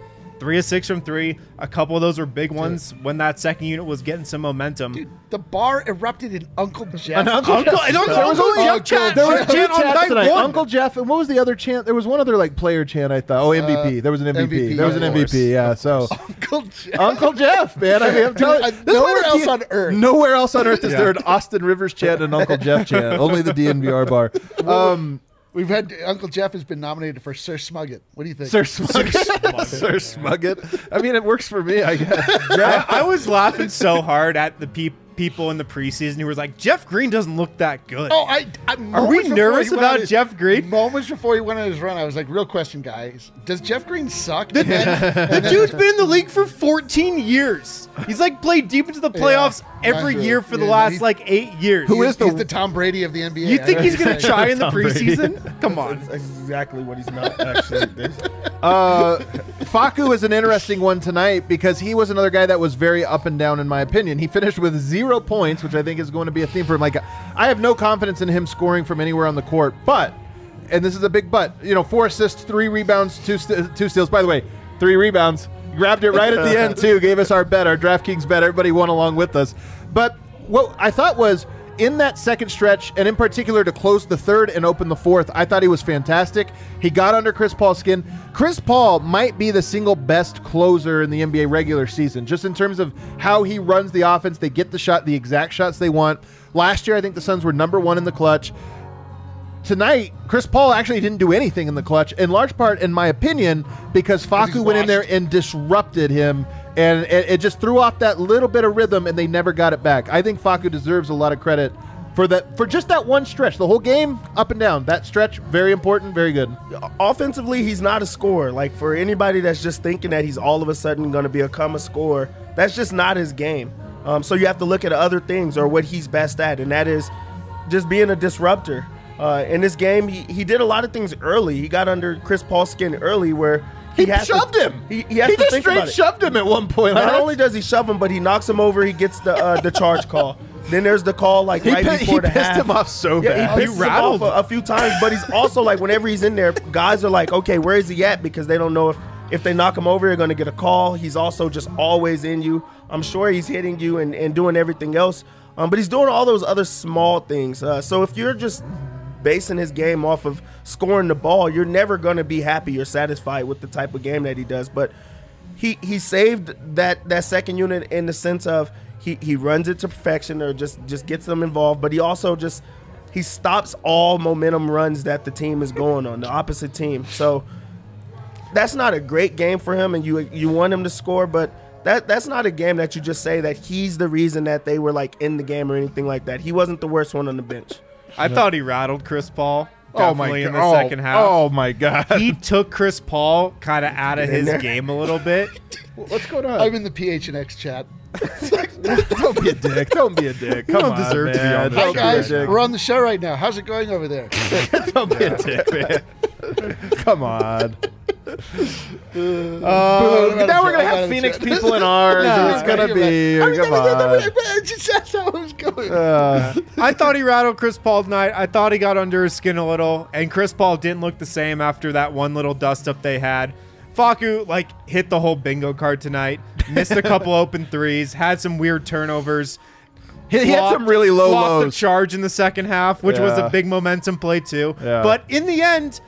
C: three of six from three. A couple of those were big ones when that second unit was getting some momentum.
D: dude, the bar erupted in Uncle Jeff.
B: An Uncle,
C: Uncle-
B: Jeff.
C: Uncle-
B: there was
C: Uncle
B: only
C: Jeff
B: Uncle
C: chant.
B: There was two chants tonight.
C: one.
B: Uncle Jeff, and what was the other chant? There was one other like player chant. I thought. Oh, MVP. there was an MVP.
D: MVP,
B: there was an. MVP. Yeah. So
D: Uncle Jeff.
B: Uncle Jeff, man. I mean, I'm telling you,
D: Dude,
B: this is
D: nowhere else on earth.
B: Nowhere else on earth is there an Austin Rivers chant and Uncle Jeff chant. Only the DNVR bar. Um,
D: We've had Uncle Jeff has been nominated for Sir Smugget. What do you think?
B: Sir Smugget. Sir Smugget. I mean, it works for me, I guess.
C: I, I was laughing so hard at the peop people in the preseason who was like, Jeff Green doesn't look that good.
D: Oh, I, I
C: Are we nervous about
D: his-
C: Jeff Green?
D: Moments before he went on his run, I was like, "Real question, guys: Does Jeff Green suck?" And then-
C: The dude's been in the league for 14 years. He's like played deep into the playoffs
D: Yeah,
C: every
D: that's
C: year
D: true.
C: for the last like eight years.
B: Who
D: he's,
B: is the-
D: he's the Tom Brady of the NBA.
C: You think he's gonna try in the
B: Tom Brady.
C: preseason? Come on.
E: That's exactly what he's not actually. This-
B: Uh, Facu is an interesting one tonight because he was another guy that was very up and down in my opinion. He finished with zero points, which I think is going to be a theme for him. Like, I have no confidence in him scoring from anywhere on the court, but, and this is a big but, you know, four assists, three rebounds, two st- two steals. By the way, three rebounds. Grabbed it right at the end too. Gave us our bet, our DraftKings bet. Everybody won along with us. But what I thought was in that second stretch, and in particular to close the third and open the fourth, I thought he was fantastic. He got under Chris Paul's skin. Chris Paul might be the single best closer in the NBA regular season, just in terms of how he runs the offense. They get the shot, the exact shots they want. Last year, I think the Suns were number one in the clutch. Tonight, Chris Paul actually didn't do anything in the clutch, in large part, in my opinion, because
D: Facu
B: went in there and disrupted him, and it, it just threw off that little bit of rhythm, and they never got it back. I think Facu deserves a lot of credit for that, for just that one stretch, the whole game, up and down. That stretch, very important, very good.
E: offensively, he's not a scorer. Like for anybody that's just thinking that he's all of a sudden going to become a scorer, that's just not his game. Um, so you have to look at other things or what he's best at, and that is just being a disruptor. Uh, in this game, he, he did a lot of things early. He got under Chris Paul's skin early, where
B: He,
E: to-
B: shoved him.
E: He, he has to
B: just
E: think
B: straight
E: about it.
B: shoved him at one point.
E: Not only does he shove him, but he knocks him over. He gets the uh, the charge call. Then there's the call like
B: He
E: right
B: pi-
E: before
B: he
E: the
B: pissed
E: half.
B: him off so
E: yeah,
B: bad.
E: He,
C: He
E: pisses him
C: rattled.
E: off a, a few times, but he's also like whenever he's in there, guys are like, okay, where is he at? Because they don't know if if they knock him over, they're gonna get a call. He's also just always in you. I'm sure he's hitting you and, and doing everything else. Um, but he's doing all those other small things. Uh, so if you're just basing his game off of scoring the ball, you're never going to be happy or satisfied with the type of game that he does. But he he saved that that second unit in the sense of he he runs it to perfection or just just gets them involved, but he also just he stops all momentum runs that the team is going on the opposite team. So that's not a great game for him, and you you want him to score, but. That, that's not a game that you just say that he's the reason that they were like in the game or anything like that. He wasn't the worst one on the bench.
C: I thought he rattled Chris Paul.
B: Oh my
C: Definitely
B: god!
C: in the
B: oh,
C: second half.
B: Oh my god!
C: He took Chris Paul kind of out of his
E: there.
C: game a little bit.
B: What's going on?
D: I'm in the PHNX chat.
B: don't be a dick. Don't be a dick. Come
C: don't
B: on,
C: deserve to be
B: man.
C: on the
D: Hi
B: Don't a
D: guys,
B: dick.
D: we're on the show right now. How's it going over there?
B: Don't be a dick, man. Come on. Uh, now we're gonna have Phoenix people in ours. and it's gonna be. Come on.
D: That's how it was going.
B: Uh,
C: I thought he rattled Chris Paul tonight. I thought he got under his skin a little, and Chris Paul didn't look the same after that one little dust up they had. Facu like hit the whole bingo card tonight. Missed a couple open threes. Had some weird turnovers.
B: he, he had some really low
C: flopped the
B: lows.
C: charge in the second half, which was a big momentum play too.
B: Yeah.
C: But in the end,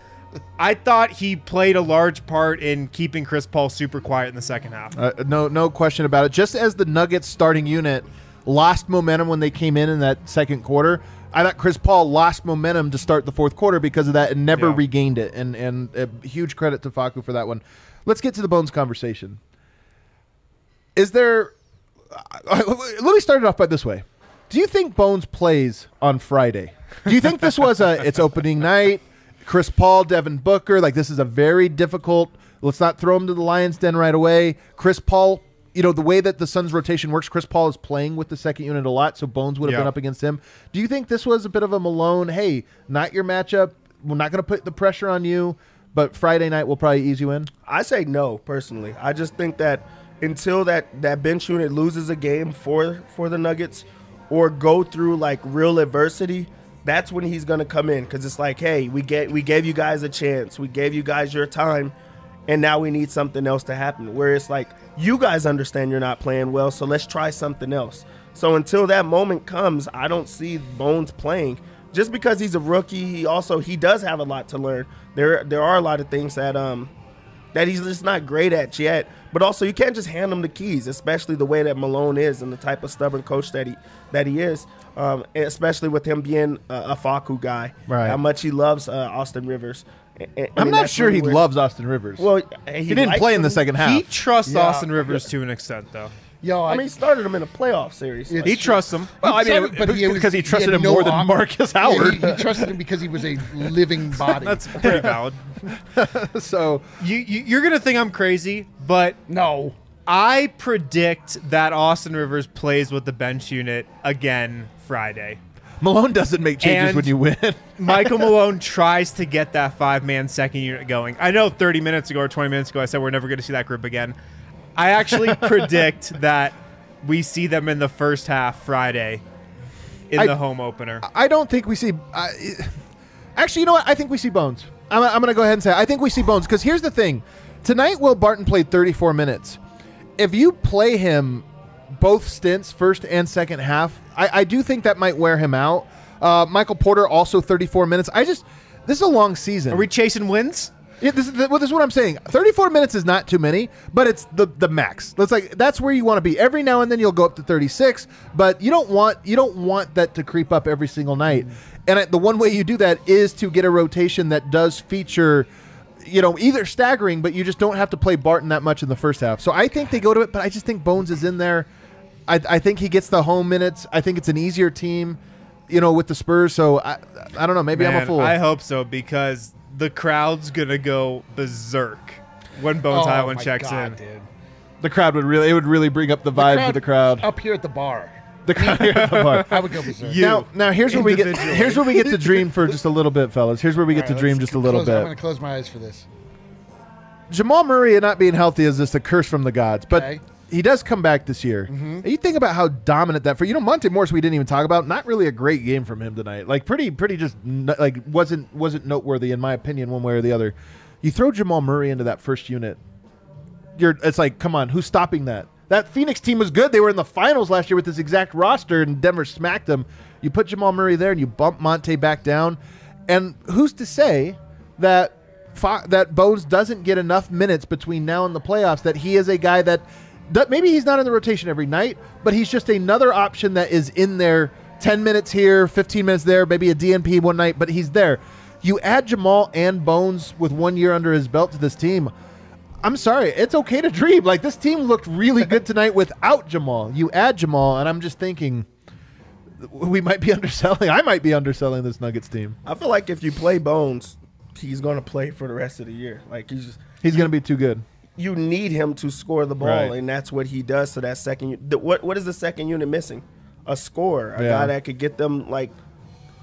C: I thought he played a large part in keeping Chris Paul super quiet in the second half.
B: Uh, no, no question about it. Just as the Nuggets starting unit lost momentum when they came in in that second quarter, I thought Chris Paul lost momentum to start the fourth quarter because of that and never
C: Yeah.
B: regained it. And and uh, huge credit to Facu for that one. Let's get to the Bones conversation. Is there? Uh, let me start it off by this way. Do you think Bones plays on Friday? Do you think this was a it's opening night? Chris Paul, Devin Booker, like this is a very difficult. Let's not throw him to the Lions den right away. Chris Paul, you know the way that the Suns rotation works. Chris Paul is playing with the second unit a lot, so Bones would have been up against him. Do you think this was a bit of a Malone? Hey, not your matchup. We're not going to put the pressure on you, but Friday night we'll probably ease you in.
E: I say no personally. I just think that until that that bench unit loses a game for for the Nuggets or go through like real adversity, that's when he's gonna come in because it's like, hey, we get we gave you guys a chance, we gave you guys your time, and now we need something else to happen. Where it's like you guys understand you're not playing well, so let's try something else. So until that moment comes, I don't see Bones playing. Just because he's a rookie, he also he does have a lot to learn. There there are a lot of things that um that he's just not great at yet. But also, you can't just hand him the keys, especially the way that Malone is and the type of stubborn coach that he that he is. Um, especially with him being a, a Facu guy,
B: Right.
E: How much he loves uh, Austin Rivers. I- I
B: I'm
E: mean,
B: not sure he
E: really weird.
B: loves Austin Rivers.
E: Well, he,
B: he didn't
E: likes
B: play in the second half.
C: He trusts
D: Yeah.
C: Austin Rivers to an extent, though.
D: Yo,
E: I mean, he started him in a playoff series.
D: It's-
C: He trusts him.
B: well, I mean,
D: But he
B: because he trusted
D: had
B: him
D: no
B: more than
D: op-
B: Marcus
D: Yeah,
B: Howard.
D: he, he trusted him because he was a living body.
C: That's pretty valid.
B: so
C: You, you you're gonna think I'm crazy, but
D: no.
C: I predict that Austin Rivers plays with the bench unit again Friday.
B: Malone doesn't make changes
C: And-
B: when you win.
C: Michael Malone tries to get that five man second unit going. I know 30 minutes ago or 20 minutes ago I said we're never going to see that group again. I actually predict that we see them in the first half Friday in
B: I-
C: the home opener.
B: I don't think we see. I actually, you know what? I think we see Bones. I'm, I'm going to go ahead and say I think we see Bones because here's the thing: tonight, Will Barton played 34 minutes. If you play him both stints, first and second half, I, I do think that might wear him out. Uh, Michael Porter also 34 minutes. I just this is a long season.
C: Are we chasing wins?
B: Yeah, this is, well, this is what I'm saying. 34 minutes is not too many, but it's the the max. That's like that's where you want to be. Every now and then you'll go up to 36, but you don't want you don't want that to creep up every single night. Mm-hmm. And I, the one way you do that is to get a rotation that does feature you know, either staggering, but you just don't have to play Barton that much in the first half. So I think they go to it, but I just think Bones is in there. I, I think he gets the home minutes. I think it's an easier team, you know, with the Spurs. So I, I don't know. Maybe I'm a fool.
C: I hope so because the crowd's going to go berserk when Bones
D: oh,
C: Hyland
D: my
C: checks
D: God,
C: in.
D: dude.
B: the crowd would really, it would really bring up the vibe for the crowd.
D: up here at the bar.
B: The crowd here at the bar.
D: I would go berserk.
C: You.
B: Now, now here's where we get here's where we get to dream for just a little bit, fellas. Here's where we get
D: All
B: to dream
D: let's
B: just a little
D: close- I'm going to close my eyes for this.
B: Jamal Murray not being healthy is just a curse from the gods, but
D: Okay.
B: He does come back this year.
D: Mm-hmm.
B: You think about how dominant that for you know Monte Morris we didn't even talk about. Not really a great game from him tonight. Like pretty pretty just like wasn't wasn't noteworthy in my opinion one way or the other. You throw Jamal Murray into that first unit, you're it's like come on, who's stopping that? That Phoenix team was good. They were in the finals last year with this exact roster, and Denver smacked them. You put Jamal Murray there, and you bump Monte back down. And who's to say that that Bones doesn't get enough minutes between now and the playoffs? That he is a guy that, that maybe he's not in the rotation every night, but he's just another option that is in there. Ten minutes here, fifteen minutes there, maybe a DNP one night, but he's there. You add Jamal and Bones with one year under his belt to this team. I'm sorry, it's okay to dream. Like this team looked really good tonight without Jamal. You add Jamal, and I'm just thinking we might be underselling. I might be underselling this Nuggets team.
E: I feel like if you play Bones, he's going to play for the rest of the year. Like he's just
B: He's going to be too good.
E: You need him to score the ball,
B: Right.
E: and that's what he does. So that second, the, what what is the second unit missing? A scorer, a
B: Yeah.
E: guy that could get them like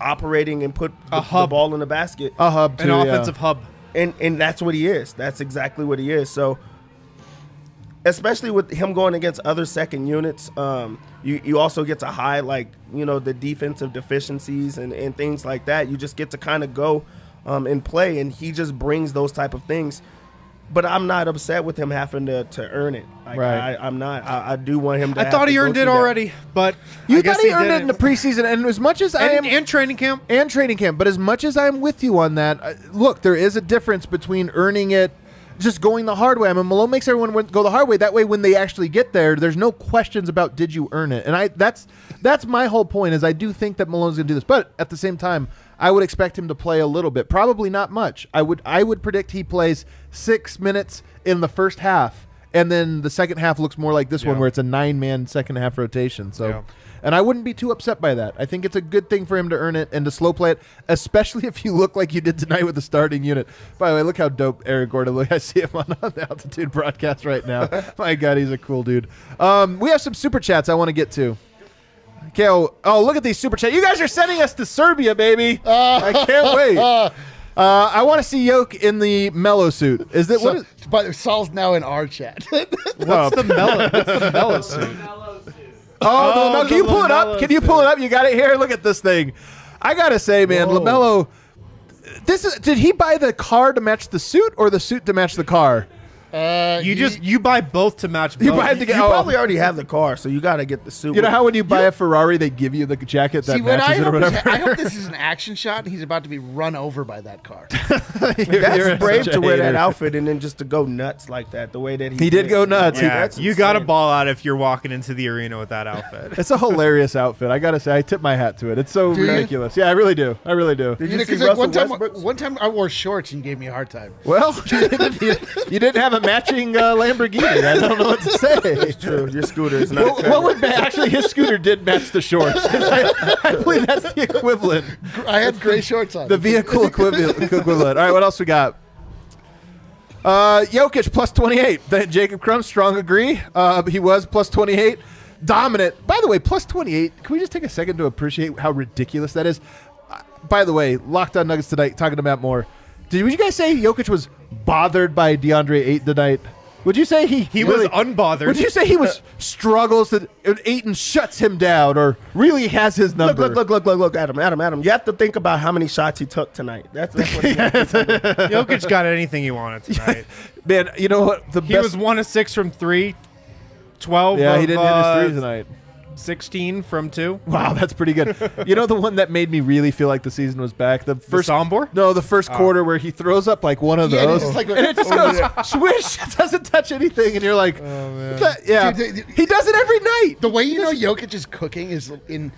E: operating and put the, the
C: hub.
E: ball in the basket.
B: A hub
C: An
B: too, yeah.
C: offensive hub.
E: and and that's what he is. That's exactly what he is. So, especially with him going against other second units, um, you you also get to highlight you know the defensive deficiencies and and things like that. You just get to kind of go um, and play, and he just brings those type of things. But I'm not upset with him having to, to earn it. Like,
B: Right.
E: I, I'm not. I, I do want him to.
C: I
E: have
C: thought
E: to
C: he earned
E: through
C: it
E: that.
C: already, but
B: You
C: I
B: thought
C: guess
B: he earned it in the preseason, and as much as I am
C: and, and training camp.
B: and training camp. But as much as I'm with you on that, uh, look, there is a difference between earning it, just going the hard way. I mean, Malone makes everyone go the hard way. That way, when they actually get there, there's no questions about did you earn it. And I that's that's my whole point. Is I do think that Malone's going to do this, but at the same time, I would expect him to play a little bit. Probably not much. I would I would predict he plays six minutes in the first half. And then the second half looks more like this one, where it's a nine-man second half rotation. So,
C: Yeah.
B: and I wouldn't be too upset by that. I think it's a good thing for him to earn it and to slow play it, especially if you look like you did tonight with the starting unit. By the way, look how dope Eric Gordon look. I see him on, on the altitude broadcast right now. My God, he's a cool dude. Um, we have some super chats I want to get to. Okay, oh, oh, look at these super chats. You guys are sending us to Serbia, baby. I can't wait. Uh, I want to see Yoke in the mellow suit. Is that what?
D: So,
B: Is,
D: but Saul's now in our chat.
C: What's the mellow? What's the mellow suit?
B: Oh,
C: Oh,
B: Lamelo,
C: the
B: can you pull it up?
C: LaMelo
B: Can you pull it up? You got it here. Look at this thing. I gotta say, man,
C: Whoa.
B: Lamelo. This is. Did he buy the car to match the suit, or the suit to match the car?
D: Uh,
C: You
D: he-
C: just you buy both to match.
B: You buy it to
E: You
B: oh,
E: probably already have the car, so you got to get the suit.
B: you know how when you buy a Ferrari, they give you the jacket that
D: See,
B: matches it or
D: hope, is,
B: whatever.
D: I hope this is an action shot. and He's about to be run over by that car.
B: You're-
E: That's
B: you're
E: brave to wear that outfit and then just to go nuts like that. The way that he
B: He did go nuts.
E: Yeah,
C: Yeah, you got to ball out if you're walking into the arena with that outfit.
B: It's a hilarious outfit. I gotta say, I tip my hat to it. It's so
D: Do you?
B: ridiculous. Yeah, I really do. I really do.
E: Did
D: You
E: you,
D: know,
E: see
D: 'cause, like, one time,
E: Westbrook?
D: one time I wore shorts and you gave me a hard time.
B: Well, you didn't, you, you didn't have a matching uh, Lamborghini. I don't know what to say.
E: It's True, your scooter is not.
B: What, what would ma- actually his scooter did match the shorts? I, I believe that's the equivalent,
D: I had gray shorts on.
B: the vehicle equivalent. equivalent. All right, what else we got? Uh, Jokic plus twenty eight. Jacob Crum strong agree. Uh, he was plus twenty eight, dominant. By the way, plus twenty eight. Can we just take a second to appreciate how ridiculous that is? Uh, by the way, locked on Nuggets tonight. Talking about more. Did would you guys say Jokic was bothered by DeAndre Ayton tonight? Would you say he
C: He
B: really-
C: was unbothered.
B: Would you say he was struggles that Ayton shuts him down, or really has his number?
E: look, look, look, look, look, Adam, Adam, Adam. You have to think about how many shots he took tonight. That's, that's what he
C: Jokic got anything he wanted tonight.
B: Man, you know what? The
C: He
B: best.
C: was one of six from three, 12
B: yeah,
C: of,
B: he didn't
C: uh,
B: hit his three tonight.
C: 16 from two.
B: Wow, that's pretty good. you know the one that made me really feel like the season was back. The first
C: Sombor?
B: No, the first ah. quarter where he throws up like one of
D: Yeah, and
B: those,
D: it's just like
B: and it just goes swish. It doesn't touch anything, and you're like,
C: Oh,
B: "That- yeah.
D: Dude, the- the-
B: he does it every night.
D: the way you know Jokic is cooking is in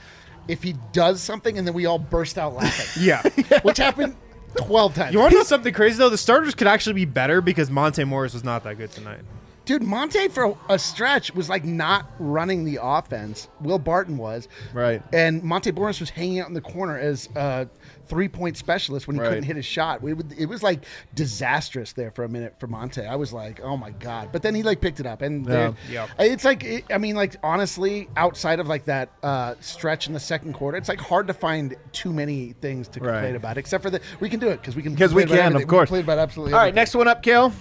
D: if he does something and then we all burst out laughing,
C: Yeah.
D: which happened twelve times.
C: You want to know something crazy though? The starters could actually be better because Monte Morris was not that good tonight.
D: Dude, Monte for a stretch was like not running the offense. Will Barton was.
B: Right.
D: And Monte Morris was hanging out in the corner as a three point specialist when he
B: Right.
D: couldn't hit his shot. It, would, it was like disastrous there for a minute for Monte. I was like, oh my God. But then he like picked it up. And
B: Yeah.
C: Yep.
D: it's like, it, I mean, like honestly, outside of like that uh, stretch in the second quarter, it's like hard to find too many things to complain
B: Right.
D: about, except for the, we can do it because we can
B: Because we
D: complain about
B: can, of course.
D: We complain about absolutely
B: All right,
D: everything.
B: next one up, Kale.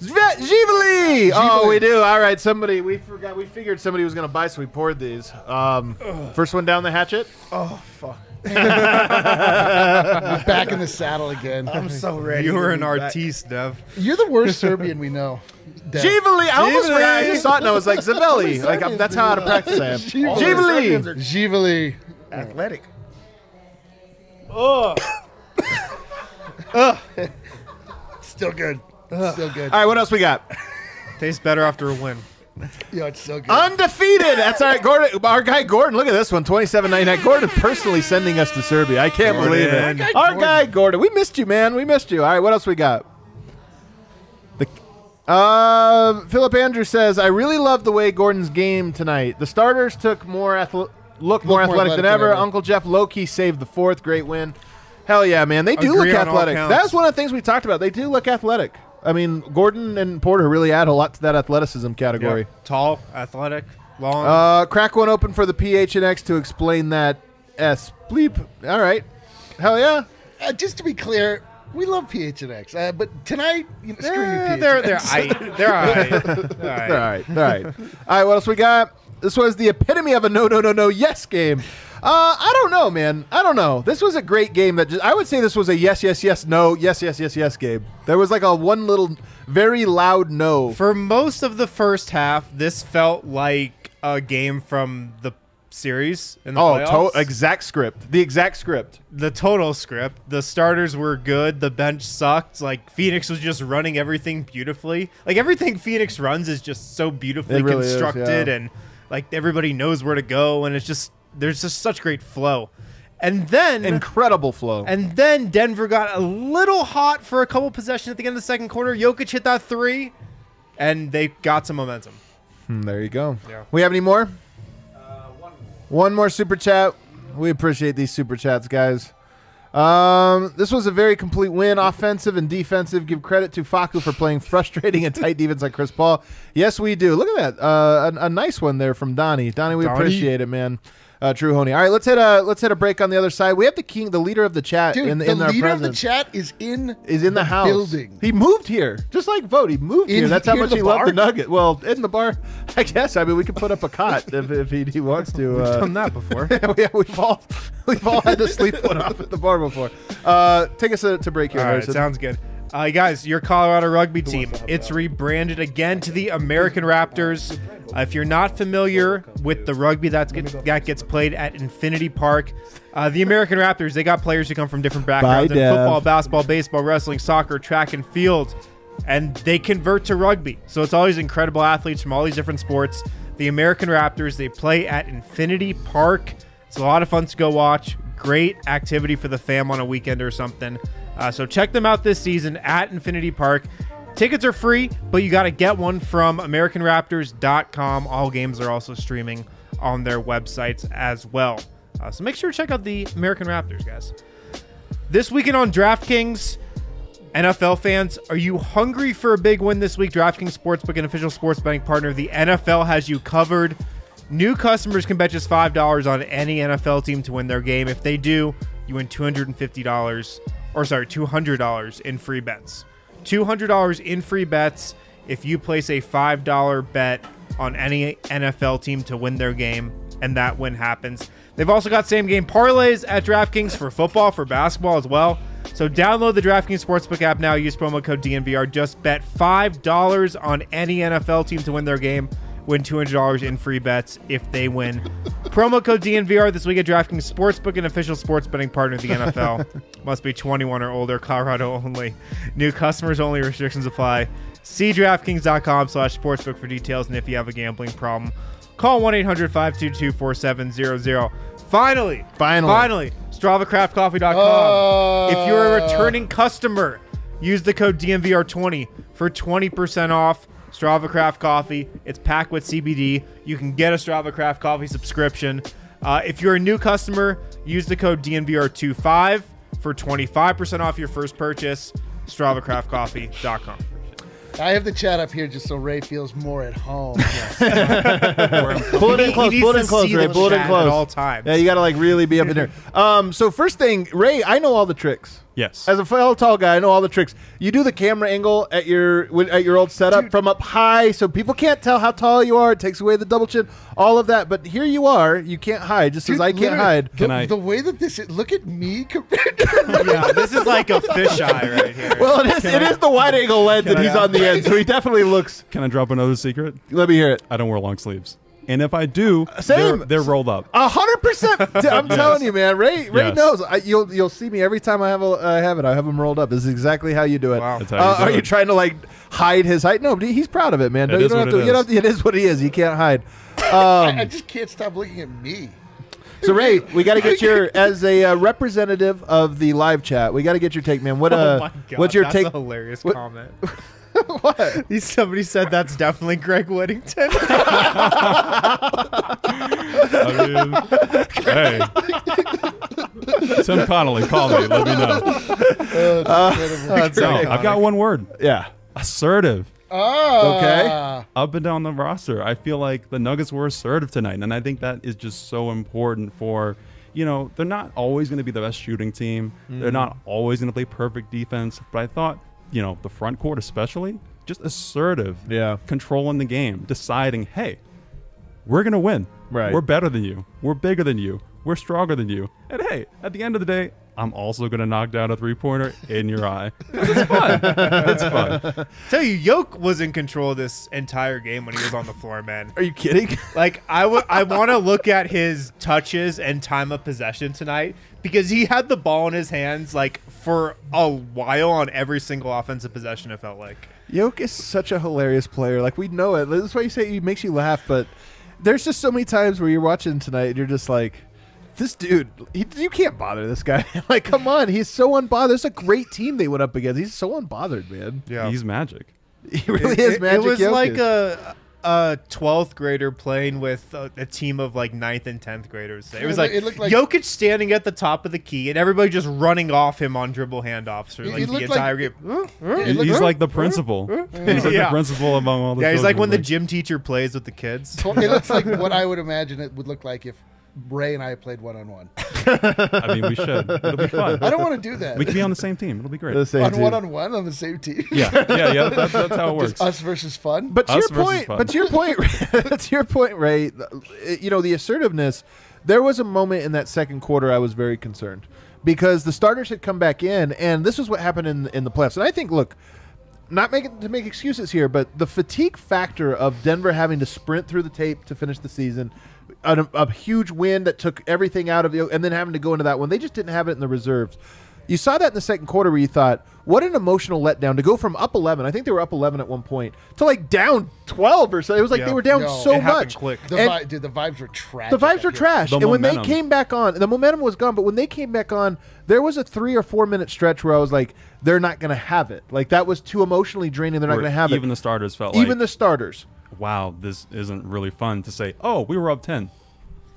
B: Zve- Oh, we do. All right, somebody we forgot. We figured somebody was going to buy, so we poured these. Um, first one down the hatchet.
E: Oh fuck!
D: Back in the saddle again.
E: I'm so ready.
C: You
E: to
C: were an
E: back.
C: artiste, Dev.
D: You're the worst Serbian we know. Dev.
B: Živeli! I almost
C: Živeli!
B: forgot. I just saw it and I was like, Zavelli. like, I'm, that's how out of practice I am.
D: Živeli.
E: All the Serbians
B: Živeli!
E: are
D: Živeli.
E: athletic.
D: Still good. Still good.
B: All right, what else we got?
C: Tastes better after a win.
D: Yeah, it's so good.
B: Undefeated. That's all right. Gordon, our guy Gordon. Look at this one. Twenty-seven ninety-nine. Gordon personally sending us to Serbia. I can't
C: Gordon.
B: believe
C: Our
B: it.
C: guy
B: Our guy Gordon. We missed you, man. We missed you. All right. What else we got? The uh, Philip Andrew says, "I really love the way Gordon's game tonight. The starters took more athle- look more
D: more
B: athletic, than,
D: athletic than
B: ever.
D: ever.
B: Uncle Jeff Loki saved the fourth. Great win. Hell yeah, man. They do
C: Agree
B: look athletic.
C: counts.
B: That's one of the things we talked about. They do look athletic. I mean, Gordon and Porter really add a lot to that athleticism category."
C: Tall, athletic, long.
B: Uh, crack one open for the PHNX to explain that S bleep. All right, hell yeah.
D: Uh, just to be clear, We love PHNX, uh, but tonight, you know, screw you,
C: Eh,
D: PHNX.
C: they're they're aight. they're all right. All right.
B: All right, all right, all right. What else we got? This was the epitome of a no, no, no, no, yes game. Uh, I don't know, man. I don't know. This was a great game. That just, I would say this was a yes, yes, yes, no, yes, yes, yes, yes game. There was like a one little, very loud no.
C: For most of the first half, this felt like a game from the series in the
B: Oh, to- exact script. The exact script.
C: the total script. The starters were good. The bench sucked. Like Phoenix was just running everything beautifully. Like everything Phoenix runs is just so beautifully
B: really is,
C: constructed,
B: yeah.
C: and like everybody knows where to go, and it's just there's just such great flow. And then
B: Incredible flow.
C: and then Denver got a little hot for a couple possessions at the end of the second quarter. Jokic hit that three, and they got some momentum.
B: Hmm, there you go.
C: Yeah.
B: We have any more? one more. super chat. We appreciate these super chats, guys. Um, this was a very complete win, offensive and defensive. Give credit to Facu for playing frustrating and tight defense like Chris Paul. Yes, we do. Look at that. Uh, a, a nice one there from Donnie. Donnie, we
C: Donnie.
B: appreciate it, man. Uh, True Honey. All right, let's hit a let's hit a break on the other side. We have the king, the leader of the chat,
D: Dude,
B: in,
D: the
B: in our
D: leader of the chat is in
B: is in the, house.
D: building.
B: He moved here, just like Vogt. He moved
D: In
B: here. That's how
D: here
B: much he
D: the
B: loved the? Nugget. Well, in the bar, I guess. I mean, we could put up a cot if, if he, he wants to. Uh, we've
C: Done that before.
B: yeah, we've all we've all had to sleep one off at the bar before. Uh, take us to, to break here.
C: All right,
B: Harrison.
C: sounds good. Uh, guys, your Colorado rugby team, it's rebranded again to the American Raptors. Uh, if you're not familiar with the rugby that's get, that gets played at Infinity Park, uh, the American Raptors, they got players who come from different backgrounds in football, basketball, baseball, wrestling, soccer, track, and field. And they convert to rugby. So it's all these incredible athletes from all these different sports. The American Raptors, they play at Infinity Park. It's a lot of fun to go watch. Great activity for the fam on a weekend or something. Uh, so check them out this season at Infinity Park. Tickets are free, but you got to get one from AmericanRaptors.com. All games are also streaming on their websites as well. Uh, so make sure to check out the American Raptors, guys. This weekend on DraftKings, NFL fans, are you hungry for a big win this week? DraftKings Sportsbook, an official sports betting partner of the NFL, has you covered. New customers can bet just $5 on any NFL team to win their game. If they do, you win $250 or sorry, $200 in free bets. $200 in free bets if you place a $5 bet on any NFL team to win their game and that win happens. They've also got same game parlays at DraftKings for football, for basketball as well. So download the DraftKings Sportsbook app now. Use promo code DNVR. Just bet $5 on any NFL team to win their game. Win $200 in free bets if they win. promo code DNVR this week at DraftKings Sportsbook, an official sports betting partner of the NFL. Must be 21 or older, Colorado only. New customers only, restrictions apply. See DraftKings.com slash sportsbook for details and if you have a gambling problem. Call 1 800 522 4700. Finally,
B: Finally.
C: finally, StravaCraftCoffee.com.
D: Uh,
C: if you're a returning customer, use the code DNVR20 for 20% off Strava Craft Coffee. It's packed with CBD. You can get a Strava Craft Coffee subscription. Uh, if you're a new customer, use the code DNVR25 for 25% off your first purchase. StravaCraftCoffee.com.
D: I have the chat up here just so Ray feels more at home.
B: Pull it in close. Pull it in close, Ray. Pull it in close
C: at all times.
B: Yeah, you got to like really be up in there. Um, so first thing, Ray, I know all the tricks.
F: Yes.
B: As a fellow tall guy, I know all the tricks. You do the camera angle at your at your old setup from up high, so people can't tell how tall you are. It takes away the double chin, all of that. But here you are, you can't hide, just as I can't
D: literally,
B: hide.
D: The,
F: Can I-
D: the way that this is, look at me compared to
C: yeah, this is like a fisheye right here.
B: Well, it is. It is the wide angle lens, and
F: I-
B: he's on the end, so he definitely looks.
F: Can I drop another secret?
B: Let me hear it.
F: I don't wear long sleeves. And if I do,
B: Same.
F: They're, they're rolled up.
B: A hundred percent. I'm telling you, man. Ray, Ray
F: Yes.
B: knows. I, you'll you'll see me every time I have a I have it. I have them rolled up. This is exactly how you do it.
C: Wow.
F: You
B: Uh,
F: do
B: are you trying to like hide his height? No, but he's proud of it, man.
F: It
B: you don't
F: what
B: have to.
F: it
B: You don't
F: is.
B: have to- it is what he is. You can't hide.
D: I
B: Um,
D: just can't stop looking at me.
B: so Ray, we got to get your as a uh, representative of the live chat. We got to get your take, man. What uh,
C: oh my God,
B: what's your
C: that's
B: take?
C: a hilarious
B: what-
C: comment.
B: what?
C: He- Somebody said that's definitely Greg Whittington.
F: I mean, hey. Tim Connelly, call me. Let me know.
B: That's
F: uh,
B: No.
F: I've got one word
B: Yeah.
F: assertive.
D: Oh,
B: Okay.
F: Up and down the roster. I feel like the Nuggets were assertive tonight. And I think that is just so important for, you know, they're not always going to be the best shooting team. They're mm-hmm. not always going to play perfect defense. But I thought, you know, the front court especially, just assertive,
B: Yeah.
F: controlling the game, deciding, hey, we're going to win.
B: Right.
F: We're better than you. We're bigger than you. We're stronger than you. And hey, at the end of the day, I'm also going to knock down a three pointer in your eye. It's fun. it's fun.
C: Tell you, Yoke was in control of this entire game when he was on the floor, man.
B: Are you kidding?
C: Like I would, I want to look at his touches and time of possession tonight because he had the ball in his hands like for a while on every single offensive possession. It felt like.
B: Yoke is such a hilarious player. Like we know it. That's why you say he makes you laugh. But there's just so many times where you're watching tonight and you're just like, this dude, he, you can't bother this guy. like, come on, he's so unbothered. It's a great team they went up against. He's so unbothered, man.
C: Yeah,
F: He's magic.
B: He really
C: it,
B: is magic.
C: It was
B: Jokic.
C: like a a twelfth grader playing with a, a team of like ninth and tenth graders. It was
D: It
C: like,
D: it looked like-
C: Jokic standing at the top of the key and everybody just running off him on dribble handoffs for like the entire
D: like-
C: game.
D: It looked-
F: He's like the principal. He's like
C: Yeah.
F: the principal among all the
C: Yeah, he's like
F: children.
C: when the gym teacher plays with the kids.
D: it looks like what I would imagine it would look like if Ray and I played one on one.
F: I mean, we should. It'll be fun.
D: I don't want to do that.
F: We can be on the same team. It'll be great.
B: The same
D: on
B: team.
D: one on one on the same team.
F: Yeah, yeah, yeah. That's, that's how it works.
D: Just us versus fun.
B: But to
F: Us
B: your point,
F: fun.
B: but to your point, to your point, Ray. You know the assertiveness. There was a moment in that second quarter I was very concerned because the starters had come back in, and this is what happened in in the playoffs. And I think, look, not making to make excuses here, but the fatigue factor of Denver having to sprint through the tape to finish the season, a, a huge win that took everything out of you, and then having to go into that one, they just didn't have it in the reserves. You saw that in the second quarter where you thought, what an emotional letdown to go from up 11. I think they were up 11 at one point to like down 12 or so. It was like
C: Yeah.
B: they were down
D: Yo,
B: so
C: it
B: much.
C: quick.
D: The
B: And-
D: vi- dude, the vibes were trash.
B: the vibes were trash.
F: The
B: and when they came back on, the momentum was gone. But when they came back on, there was a three or four minute stretch where I was like, they're not going to have it. Like that was too emotionally draining. They're not
F: Where
B: going to have
F: even
B: it.
F: Even the starters felt like,
B: even the starters.
F: Wow, this isn't really fun to say. Oh, we were up ten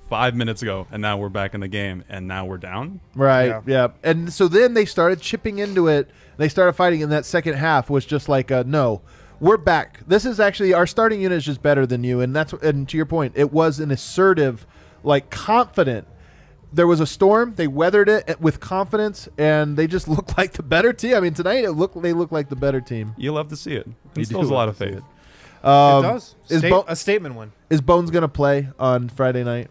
F: five minutes ago, and now we're back in the game, and now we're down.
B: Right.
C: Yeah.
B: Yeah. And so then they started chipping into it. They started fighting in that second half was just like uh, no. We're back. This is actually our starting unit is just better than you and that's and to your point, it was an assertive like confident there was a storm. They weathered it with confidence, and they just looked like the better team. I mean, tonight it looked they looked like the better team.
F: You love to see it.
B: You
F: Instills a lot of
B: to see
F: faith.
B: Um,
C: it does.
B: Is,
C: Sta-
B: Bo-
C: a statement one.
B: is Bones going to play on Friday night?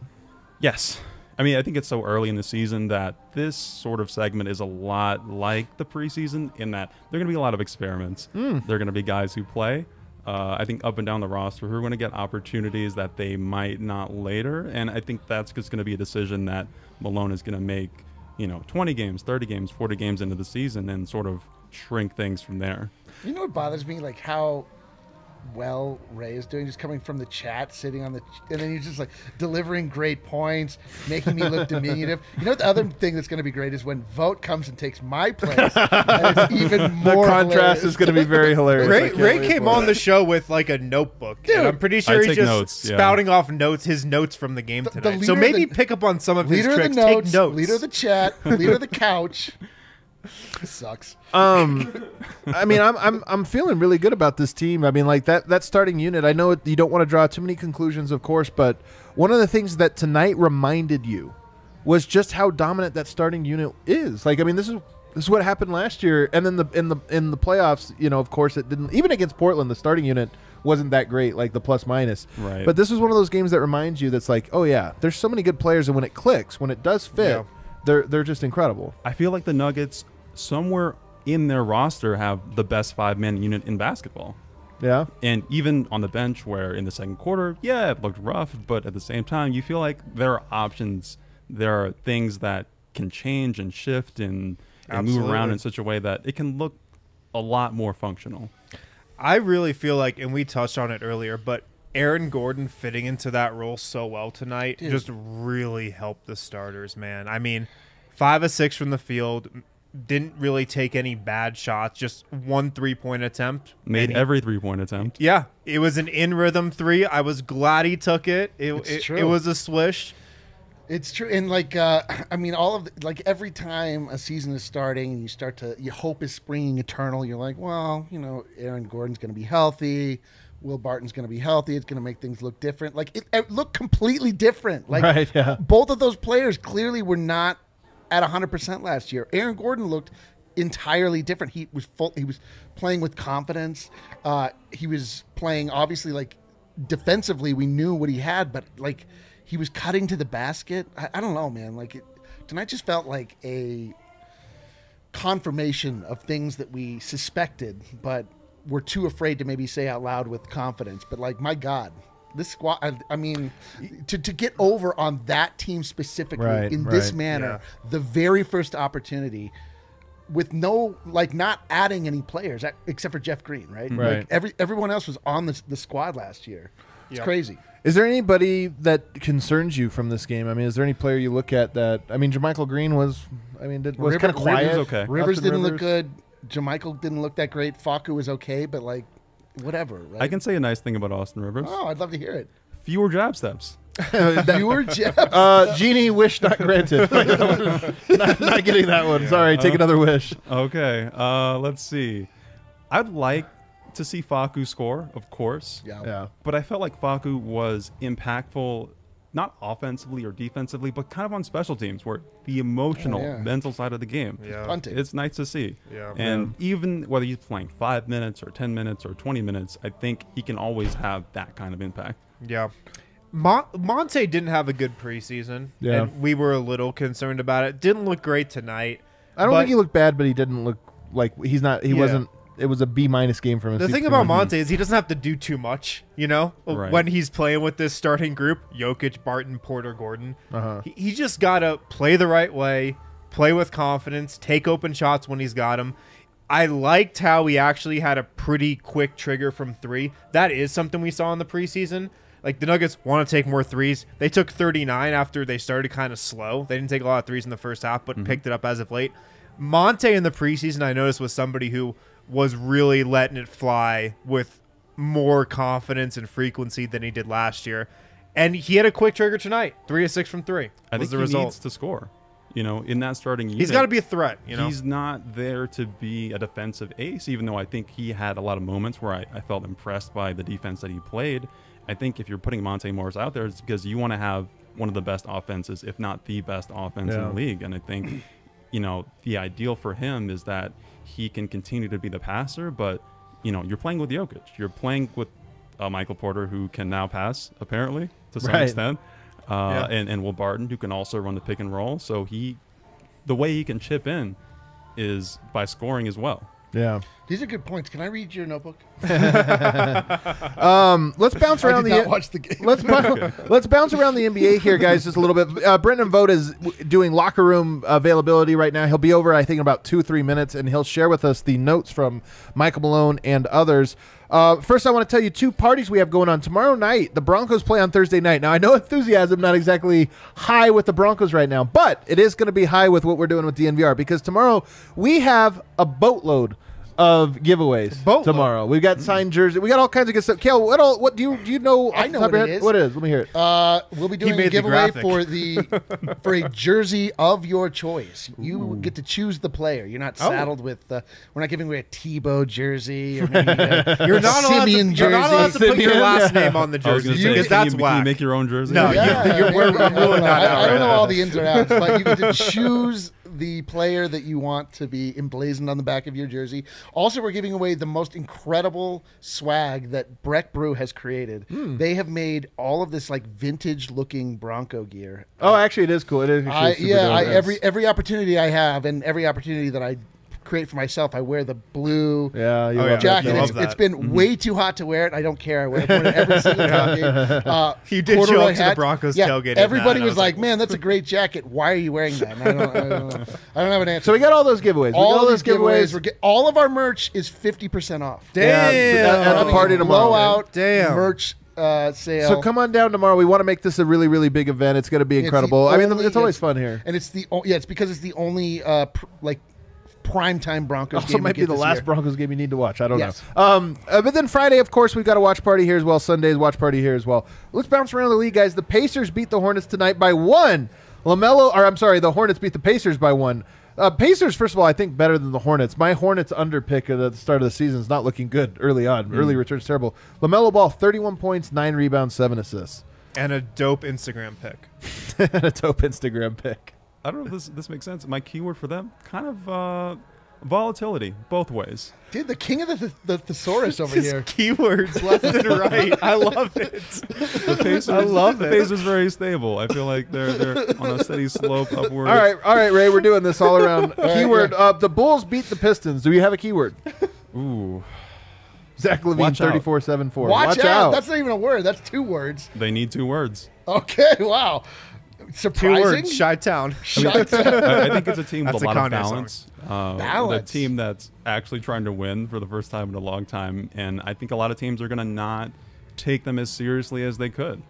F: Yes. I mean, I think it's so early in the season that this sort of segment is a lot like the preseason in that there are going to be a lot of experiments.
B: Hmm.
F: There are going to be guys who play. Uh, I think up and down the roster who are going to get opportunities that they might not later, and I think that's just going to be a decision that Malone is going to make. You know, 20 games, 30 games, 40 games into the season, and sort of shrink things from there.
D: You know what bothers me? Like how well Ray is doing, just coming from the chat, sitting on the, and then he's just like delivering great points, making me look diminutive. You know the other thing that's going to be great is when Vogt comes and takes my place. and it's even
B: The
D: more
B: contrast
D: hilarious.
B: is going to be very hilarious.
C: Ray, Ray came on
B: it.
C: the show with like a notebook, and I'm pretty sure
F: I
C: he's just
F: notes, yeah.
C: spouting off notes, his notes from the game
D: The- the
C: tonight. so maybe
D: the-
C: pick up on some of his
D: leader of the
C: tricks.
D: notes,
C: take notes.
D: leader of the chat, leader of the couch. This sucks.
B: Um, I mean, I'm I'm I'm feeling really good about this team. I mean, like that that starting unit. I know it, you don't want to draw too many conclusions, of course, but one of the things that tonight reminded you was just how dominant that starting unit is. Like, I mean, this is this is what happened last year, and then the in the in the playoffs. You know, of course, it didn't even against Portland. The starting unit wasn't that great, like the plus minus.
F: Right.
B: But this is one of those games that reminds you that's like, oh yeah, there's so many good players, and when it clicks, when it does fit,
C: Yeah.
B: they're they're just incredible.
F: I feel like the Nuggets somewhere in their roster have the best five man unit in basketball.
B: Yeah.
F: And even on the bench, where in the second quarter, yeah, it looked rough, but at the same time, you feel like there are options. There are things that can change and shift and, and move around in such a way that it can look a lot more functional.
C: I really feel like, and we touched on it earlier, but Aaron Gordon fitting into that role so well tonight just really helped the starters, man. I mean, five of six from the field, m- didn't really take any bad shots, just one three point attempt.
F: Made
C: he-
F: every three point attempt.
C: Yeah, it was an in rhythm three. I was glad he took it. It,
D: It's
C: it,
D: true.
C: it was a swish.
D: It's true, and like uh, I mean, all of the, like every time a season is starting, and you start to your hope is springing eternal. You're like, well, you know, Aaron Gordon's going to be healthy. Will Barton's going to be healthy. It's going to make things look different. Like it, it looked completely different. Like
B: Right, yeah.
D: both of those players clearly were not at 100% last year. Aaron Gordon looked entirely different. He was full he was playing with confidence. Uh, he was playing obviously like defensively we knew what he had, but like he was cutting to the basket. I, I don't know, man. Like it, tonight just felt like a confirmation of things that we suspected, but were too afraid to maybe say out loud with confidence. But like, my God, this squad. I, I mean, to to get over on that team specifically
B: Right,
D: in this
B: right,
D: manner, the very first opportunity. With no, like, not adding any players except for Jeff Green, right? Mm-hmm.
B: Right.
D: Like every everyone else was on the, the squad last year. It's crazy.
B: Is there anybody that concerns you from this game? I mean, is there any player you look at that? I mean, JaMychal Green was. I mean, did, was
D: River-
B: kind of quiet.
F: Rivers okay.
D: Rivers
B: Austin
D: didn't look good. JaMychal didn't look that great. Facu was okay, but like, whatever. Right?
F: I can say a nice thing about Austin Rivers.
D: Oh, I'd love to hear it.
F: Fewer jab steps.
D: You were Jeff.
B: Uh, genie wish not granted. not, not getting that one. Sorry. Take another wish.
F: Okay, uh, let's see. I'd like to see Facu score, of course.
D: yeah.
B: Yeah.
F: But I felt like Facu was impactful, not offensively or defensively, but kind of on special teams, where the emotional,
D: Oh, yeah.
F: mental side of the game.
A: Yeah.
D: Punting.
F: It's nice to see.
A: Yeah.
F: And even whether he's playing five minutes or 10 minutes or 20 minutes, I think he can always have that kind of impact.
C: Yeah. Mon- Monte didn't have a good preseason.
B: Yeah.
C: And we were a little concerned about it. Didn't look great tonight.
B: I don't
C: But
B: think he looked bad, but he didn't look like he's not. He
C: Yeah.
B: wasn't. It was a B minus game from him.
C: The thing about Monte is he doesn't have to do too much, you know,
F: Right.
C: when he's playing with this starting group Jokic, Barton, Porter, Gordon.
B: Uh-huh.
C: He, he just got to play the right way, play with confidence, take open shots when he's got them. I liked how he actually had a pretty quick trigger from three. That is something we saw in the preseason. Like the Nuggets want to take more threes. They took 39 after they started kind of slow. They didn't take a lot of threes in the first half, but picked it up as of late. Monte in the preseason, I noticed, was somebody who was really letting it fly with more confidence and frequency than he did last year. And he had a quick trigger tonight. Three to six from three.
F: I
C: was
F: think
C: the
F: he
C: result.
F: needs to score. You know, in that starting unit,
C: He's got to be a threat, you know.
F: He's not there to be a defensive ace, even though I think he had a lot of moments where I, I felt impressed by the defense that he played. I think if you're putting Monte Morris out there, it's because you want to have one of the best offenses, if not the best offense in the league. And I think, you know, the ideal for him is that he can continue to be the passer, but, you know, you're playing with Jokic. You're playing with uh, Michael Porter, who can now pass, apparently, to some
B: Right.
F: extent. Uh,
C: Yeah.
F: and, and Will Barton, who can also run the pick and roll. So he, the way he can chip in is by scoring as well.
B: Yeah.
D: These are good points. Can I read your notebook?
B: Um, let's bounce
D: I
B: around
D: did
B: the.
D: not watch the game.
B: Let's bounce, let's bounce around the NBA here, guys, just a little bit. Uh, Brendan Vogt is w- doing locker room availability right now. He'll be over, I think, in about two three minutes, and he'll share with us the notes from Michael Malone and others. Uh, first, I want to tell you two parties we have going on tomorrow night. The Broncos play on Thursday night. Now, I know enthusiasm not exactly high with the Broncos right now, but it is going to be high with what we're doing with DNVR because tomorrow we have a boatload of giveaways
C: Boatload.
B: tomorrow. We've got signed jersey. We got all kinds of good stuff. Kale, what all? What do you do? You know?
D: I know what
B: your
D: it.
B: What it is? Let me hear it.
D: Uh, we'll be doing a giveaway
C: graphic.
D: for the for a jersey of your choice. You get to choose the player. You're not
C: Oh.
D: saddled with. Uh, we're not giving away a Tebow jersey or maybe a,
C: You're not allowed to,
D: Simeon
C: you're not allowed to put your last
B: yeah.
C: name on the jersey
F: gonna say,
C: because that's
F: you, can you make your own jersey?
C: No,
D: Yeah,
C: you're- we're-
D: maybe. I
C: we're
D: don't know.
C: that
D: I,
C: out
D: I don't
C: right
D: know all the ins and outs, but you get to choose the player that you want to be emblazoned on the back of your jersey. Also, we're giving away the most incredible swag that Breck Brew has created.
C: Hmm.
D: They have made all of this like vintage-looking Bronco gear.
B: Oh, actually, it is cool. It is.
D: I, yeah. I, every every opportunity I have, and every opportunity that I create for myself, I wear the blue
B: Yeah, you
C: Oh,
B: love
C: yeah.
B: that
D: jacket.
C: I
B: too.
C: love
D: It's, it's been way too hot to wear it. I don't care. I wear it every single time. Uh,
C: You did show
D: corduroy
C: up to the. Broncos
D: yeah,
C: tailgate
D: Everybody
C: I
D: was
C: was
D: like,
C: like,
D: "Man, that's a great jacket. Why are you wearing that?" And I don't, I don't. I don't have an answer.
B: So we got all those giveaways. We got
D: all
B: all those giveaways.
D: giveaways. We're get, all of our merch is fifty percent off.
B: Yeah, so at- at the party
D: a
B: tomorrow.
D: Blowout
C: Damn.
D: merch uh, sale.
B: So come on down tomorrow. We want to make this a really, really big event. It's going to be
D: It's the
B: incredible. I mean, it's always
D: it's-
B: fun here.
D: and it's the o- yeah, it's because it's the only uh, pr- like prime time Broncos
B: Also,
D: game
B: might be the last
D: year.
B: Broncos game you need to watch. I don't
D: Yes.
B: know. Um, uh, but then Friday, of course, we've got a watch party here as well. Sunday's watch party here as well. Let's bounce around the league, guys. The Pacers beat the Hornets tonight by one. Lamelo, or I'm sorry, the Hornets beat the Pacers by one. Uh, Pacers, first of all, I think better than the Hornets. My Hornets under pick at the start of the season is not looking good early on.
C: Mm.
B: Early return's terrible. Lamelo Ball, thirty-one points, nine rebounds, seven assists,
C: And a dope Instagram pick.
B: and a dope Instagram pick.
F: I don't know if this this makes sense. My keyword for them, kind of uh, volatility, both ways.
D: Dude, the king of the, th- the thesaurus over
C: Just
D: here.
C: keywords left and right. I love it.
F: The Pacers,
C: I love it.
F: the
C: it.
F: Pacers very stable. I feel like they're they're on a steady slope upward.
B: All right, all right, Ray, we're doing this all around.
D: right,
B: keyword:
D: yeah.
B: uh, the Bulls beat the Pistons. Do we have a keyword?
F: Ooh,
B: Zach LaVine,
F: Watch out.
B: thirty-four seven four.
D: Watch, out. That's not even a word. That's two words.
F: they need two words.
D: Okay, wow.
C: Two
D: Surprising.
C: words, Shy Town.
D: Shut
F: I, I think it's a team with
C: That's
F: a
C: a
F: lot of
C: Kanye
F: balance. Uh,
D: Balance.
F: The team that's actually trying to win for the first time in a long time, and I think a lot of teams are going to not take them as seriously as they could.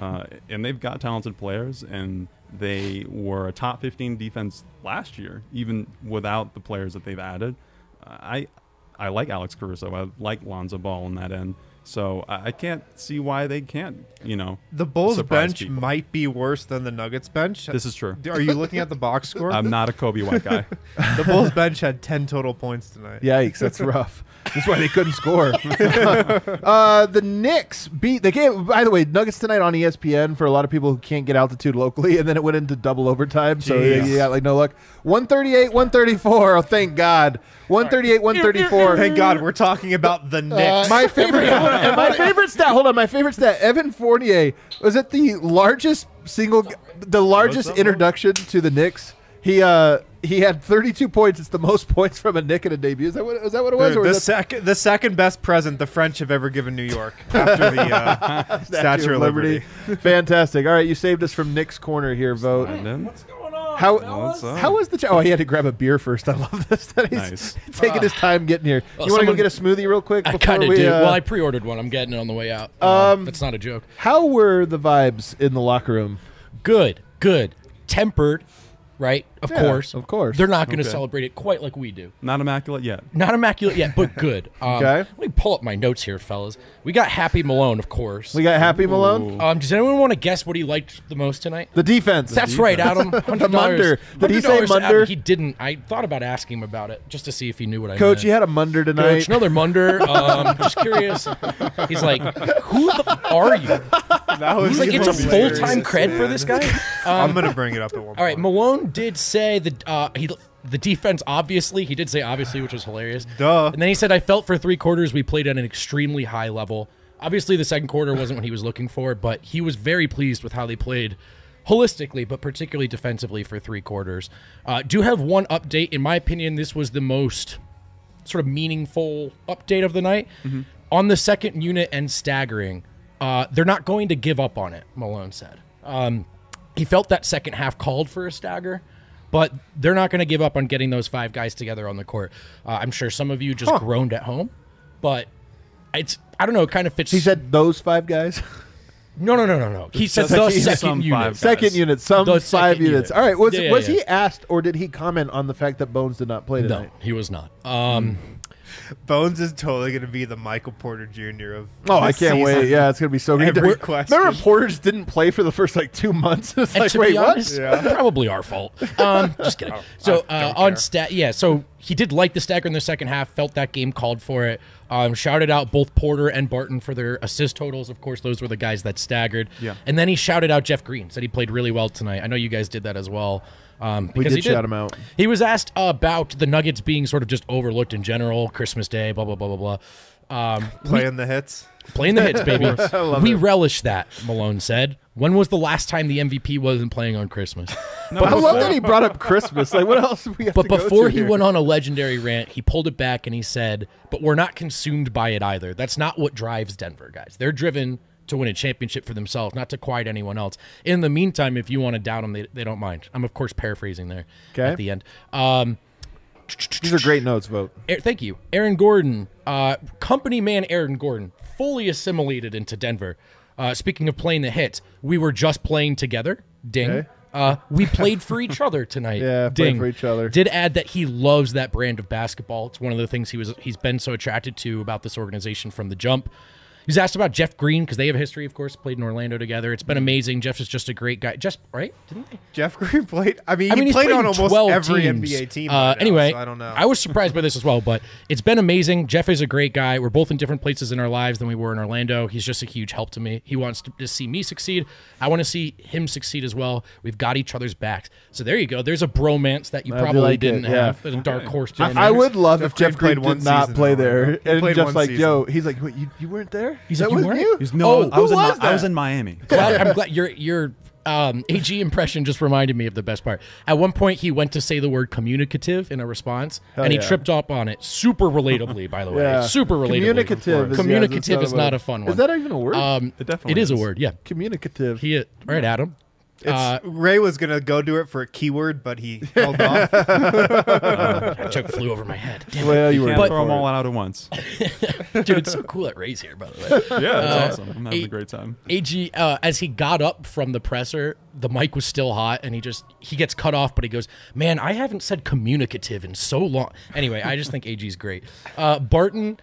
F: Uh, and they've got talented players, and they were a top 15 defense last year, even without the players that they've added. Uh, I I like Alex Caruso. I like Lonzo Ball on that end. So I I can't see why they can't, you know.
C: The Bulls bench
F: people.
C: might be worse than the Nuggets bench.
F: This is true.
C: Are you looking at the box score?
F: I'm not a Coby White guy.
C: the Bulls bench had 10 total points tonight.
B: Yikes, that's rough. That's why they couldn't score. uh, the Knicks beat the game. By the way, Nuggets tonight on ESPN for a lot of people who can't get altitude locally, and then it went into double overtime. So
C: Jeez.
B: you got like no luck. 138, 134. Oh, thank God. 138, 134.
C: Thank God we're talking about the Knicks.
B: My favorite, and my favorite stat. Hold on, my favorite stat. Evan Fournier was it the largest single, the largest introduction to the Knicks. He uh he had 32 points. It's the most points from a Knick in a debut. Is that what, is that what it was?
C: Dude,
B: or
C: the
B: was that
C: second, the second best present the French have ever given New York after the uh, Statue of Liberty.
B: Fantastic. All right, you saved us from Knicks corner here. Vogt.
F: And then
B: How how was the? Ch- oh, he had to grab a beer first. I love this. That he's
F: Nice.
B: taking his time getting here.
G: Well,
B: you want to go
G: someone-
B: get a smoothie real quick?
G: I
B: before
G: kind of
B: we,
G: do.
B: uh,
G: well, I pre-ordered one. I'm getting it on the way out.
B: Um,
G: Um, that's not a joke.
B: how were the vibes in the locker room?
G: Good, good, tempered, right? Of
B: Yeah,
G: course,
B: of course.
G: They're not going to
F: Okay.
G: celebrate it quite like we do.
F: not immaculate yet.
G: Not immaculate yet, but good. Um,
B: Okay.
G: Let me pull up my notes here, fellas. We got Happy Malone, of course.
B: We got Happy Malone.
G: um, does anyone want to guess what he liked the most tonight?
B: The defense.
G: That's right, Adam. $100.
B: Munder. Did he say
G: $100
B: Munder?
G: He didn't. I thought about asking him about it just to see if he knew what I
B: Coach,
G: meant.
B: you had a Munder tonight.
G: Coach, another Munder. Um, just curious. He's like, who the are you?
C: That was
G: He's like, it's a full
C: hilarious.
G: time cred for this guy.
C: I'm gonna bring it up at one point.
G: All right, Malone did say the uh, he the defense obviously he did say obviously, which was hilarious.
C: Duh.
G: And then he said, I felt for three quarters we played at an extremely high level. Obviously, the second quarter wasn't what he was looking for, but he was very pleased with how they played holistically, but particularly defensively for three quarters. Uh, do have one update. In my opinion, this was the most sort of meaningful update of the night. On the second unit and staggering, uh, they're not going to give up on it, Malone said. Um, he felt that second half called for a stagger, but they're not going to give up on getting those five guys together on the court. Uh, I'm sure some of you just groaned at home, but it's, I don't know, it kind of fits.
B: He said those five guys.
G: no, no, no, no, no. He said
F: Just
G: the second
F: some
G: unit.
B: Second unit, some
G: The
B: five
G: second
B: units.
G: unit.
B: All right. Was
G: Yeah, yeah,
B: was
G: yeah.
B: he asked or did he comment on the fact that Bones did not play tonight?
G: No, he was not. Um,
C: Bones is totally gonna be the Michael Porter Jr. of.
B: Oh, I can't wait. Yeah, it's gonna be so good.
C: Every
B: Remember-
C: question.
B: Remember, Porter just didn't play for the first like two months. It's
G: And
B: like,
G: to
B: wait,
G: be
B: what?
G: honest, probably our fault. Um, just kidding. So uh, on stat, yeah. So he did like the stagger in the second half. Felt that game called for it. Um, shouted out both Porter and Barton for their assist totals. Of course, those were the guys that staggered.
F: Yeah.
G: And then he shouted out Jeff Green. Said he played really well tonight. I know you guys did that as well. Um,
B: We
G: because
B: did
G: he
B: shout him out.
G: He was asked about the Nuggets being sort of just overlooked in general. Christmas Day, blah blah blah blah blah. Um,
C: playing the hits.
G: Playing the hits, baby. we relish that, Malone said. When was the last time the MVP wasn't playing on Christmas?
B: But I love that he brought up Christmas. Like, what else? We have
G: But before he
B: here?
G: went on a legendary rant, he pulled it back and he said, But we're not consumed by it either. That's not what drives Denver, guys. They're driven to win a championship for themselves, not to quiet anyone else. In the meantime, if you want to doubt them, they, they don't mind. I'm, of course, paraphrasing there
B: Okay.
G: at the end. Um,
B: These are great notes,
G: Vogt. Thank you. Aaron Gordon, uh, company man Aaron Gordon, fully assimilated into Denver. Uh, speaking of playing the hits, we were just playing together. Ding.
B: Okay.
G: Uh, we played for each other tonight.
B: Yeah, played
G: Ding.
B: for each other.
G: Did add that he loves that brand of basketball. It's one of the things he was he's been so attracted to about this organization from the jump. He's asked about Jeff Green because they have a history, of course, played in Orlando together. It's been amazing. Jeff is just a great guy. Just right, didn't they?
C: Jeff Green played. I mean,
G: I
C: he
G: mean, he's
C: played
G: played
C: on almost every
G: teams.
C: NBA team.
G: Uh,
C: by now,
G: anyway,
C: so I don't know.
G: I was surprised by this as well, but it's been amazing. Jeff is a great guy. We're both in different places in our lives than we were in Orlando. He's just a huge help to me. He wants to, to see me succeed. I want to see him succeed as well. We've got each other's backs. So there you go. There's a bromance that you
B: I
G: probably
B: like
G: didn't
B: yeah.
G: have. A dark horse. bromance.
B: I would love
C: Jeff
B: if Jeff
C: Green
B: Green
C: played one
B: did not play there,
C: He
B: and
C: played
B: just like
C: season.
B: Joe, he's like, "Wait, you, you weren't there?
G: He's
B: that
G: like,
B: was
G: "You weren't?"
B: you."
F: He's- no,
G: Oh,
F: I was
B: who
F: in
B: was
F: I was in Miami.
G: glad, I'm glad your your um, AG impression just reminded me of the best part. At one point, he went to say the word communicative in a response, and he
B: yeah.
G: tripped up on it. Super relatably, by the way.
B: Yeah.
G: Super relatably.
B: Communicative. Is,
G: Communicative
B: yeah,
G: is not a fun one.
B: Is that even a word?
G: Um,
F: It definitely
G: it is a word. Yeah.
B: Communicative.
G: He right, Adam.
C: It's,
G: Uh,
C: Ray was gonna go do it for a keyword, but he held off.
G: that joke flew over my head. Damn it.
B: well, you were.
F: Can't
G: But-
F: throw them all out at once.
G: Dude, it's so cool that Ray's here, by the way.
F: Yeah,
G: Uh,
F: that's awesome. I'm having
G: eight-
F: a great time.
G: AG, uh, as he got up from the presser, the mic was still hot, and he just he gets cut off, but he goes, "Man, I haven't said communicative in so long." Anyway, I just think AG's great. Uh, Barton,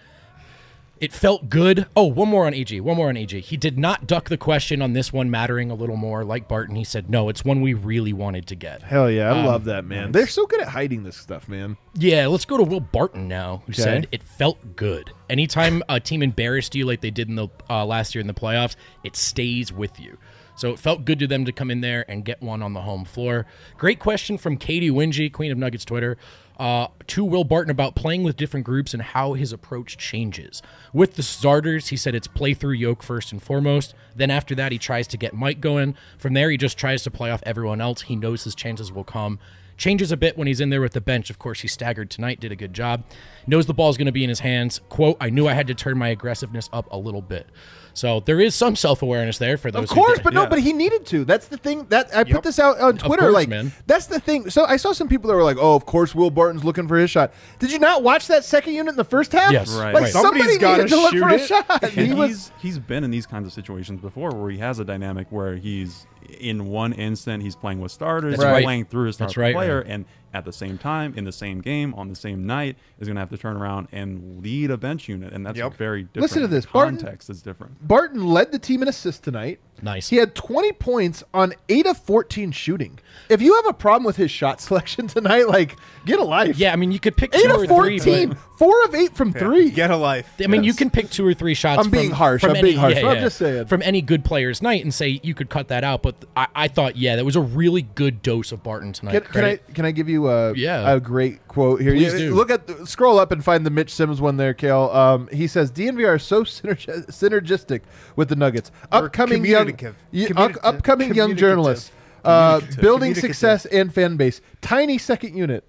G: it felt good. Oh, one more on AG. One more on AG. He did not duck the question on this one, mattering a little more. Like Barton, he said, "No, it's one we really wanted to get."
B: Hell yeah, I
G: Um,
B: love that man. They're so good at hiding this stuff, man.
G: Yeah, let's go to Will Barton now, who
B: Okay.
G: said it felt good. Anytime a team embarrassed you like they did in the uh, last year in the playoffs, it stays with you. So it felt good to them to come in there and get one on the home floor. Great question from Katie Winge, Queen of Nuggets Twitter, uh, to Will Barton about playing with different groups and how his approach changes. With the starters, he said it's play through Yoke first and foremost. Then after that, he tries to get Mike going. From there, he just tries to play off everyone else. He knows his chances will come. Changes a bit when he's in there with the bench. Of course, he staggered tonight, did a good job. Knows the ball's going to be in his hands. Quote, I knew I had to turn my aggressiveness up a little bit. So there is some self awareness there for those
B: Of course,
G: did-
B: but no,
F: Yeah.
B: but he needed to. That's the thing that I put this out on Twitter.
G: course,
B: like,
G: man.
B: that's the thing. So I saw some people that were like, "Oh, of course, Will Barton's looking for his shot." Did you not watch that second unit in the first half?
G: Yes.
F: Right.
B: Like
F: Right.
B: somebody
C: Somebody's gotta
B: needed look
C: shoot
B: for a shot.
F: And
B: He was
F: he's he's been in these kinds of situations before where he has a dynamic where he's in one instant he's playing with starters,
G: That's
F: he's
G: right.
F: playing through his star
G: That's right,
F: player,
G: man.
F: and at the same time, in the same game, on the same night, is going to have to turn around and lead a bench unit, and that's
C: Yep.
F: very different.
B: Listen to
F: The
B: this, Barton-
F: Context is different.
B: Barton led the team in assists tonight.
G: Nice.
B: He had 20 points on 8 of 14 shooting. If you have a problem with his shot selection tonight, like, get a life.
G: Yeah, I mean, you could pick
B: 8
G: two or
B: of
G: three.
B: 14.
G: but-
B: 4 of 8 from 3.
C: Get a life.
G: I mean, you can pick two or three shots.
B: I'm being
G: from-
B: harsh.
G: From
B: I'm
G: any,
B: being harsh.
G: yeah,
B: I'm
G: yeah.
B: just saying.
G: From any good player's night and say you could cut that out. But I, I thought, yeah, that was a really good dose of Barton tonight.
B: Can, can I can I give you a
G: Yeah.
B: a great quote here?
G: Please
B: You-
G: do.
B: Look at the, scroll up and find the Mitch Sims one there, Kale. Um, he says DNVR is so synerg- synergistic with the Nuggets. Upcoming young
C: communicative.
B: y-
C: Communi-
B: up- upcoming young journalists, uh, building success and fan base. Tiny second unit.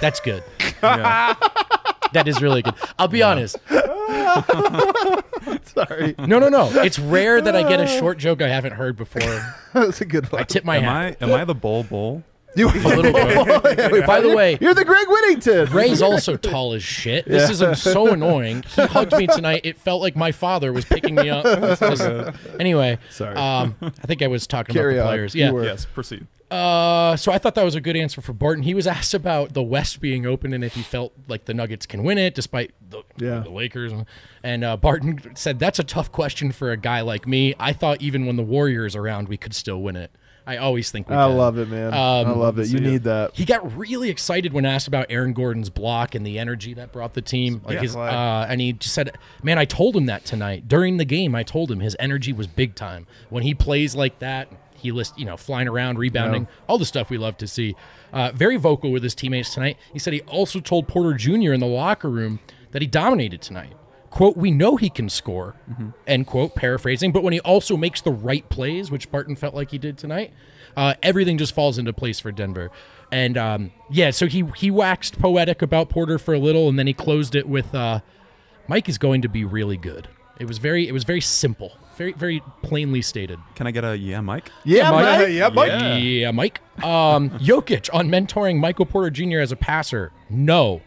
G: That's good.
F: Yeah.
G: That is really good. I'll be honest.
B: Sorry,
G: No, no, no. It's rare that I get a short joke I haven't heard before.
B: that's a good one.
G: I tip my
F: am
G: hat.
F: I am I the bull bull?
B: You-
G: A little bit. By the way,
B: You're the Greg Whittington.
G: Ray's also tall as shit. This is so annoying. He hugged me tonight. It felt like my father was picking me up. Just- anyway,
B: Sorry.
G: Um, I think I was talking
B: Carry
G: about the
B: on.
G: players.
B: You
G: Yeah.
B: were-
F: Yes, proceed.
G: Uh, so I thought that was a good answer for Barton. He was asked about the West being open and if he felt like the Nuggets can win it despite the,
B: Yeah.
G: the Lakers. And uh, Barton said, That's a tough question for a guy like me. I thought even when the Warriors around, we could still win it. I always think we
B: I
G: can.
B: love it, man. I
G: Um,
B: love it. You
F: see it.
B: need that.
G: He got really excited when asked about Aaron Gordon's block and the energy that brought the team. Like
C: Yeah.
G: his, uh, and he just said, "Man, I told him that tonight during the game. I told him his energy was big time. When he plays like that, he list, you know, flying around, rebounding, all the stuff we love to see. Uh, very vocal with his teammates tonight. He said he also told Porter Jr. in the locker room that he dominated tonight. Quote, we know he can score, end quote, paraphrasing, but when he also makes the right plays, which Barton felt like he did tonight, uh, everything just falls into place for Denver. And um, yeah, so he he waxed poetic about Porter for a little, and then he closed it with uh, Mike is going to be really good. It was very it was very simple, very very plainly stated.
F: Can I get a yeah, Mike?
B: Yeah, Mike.
C: yeah, Mike.
G: Yeah, Mike. Um, Jokic on mentoring Michael Porter Jr. as a passer. No,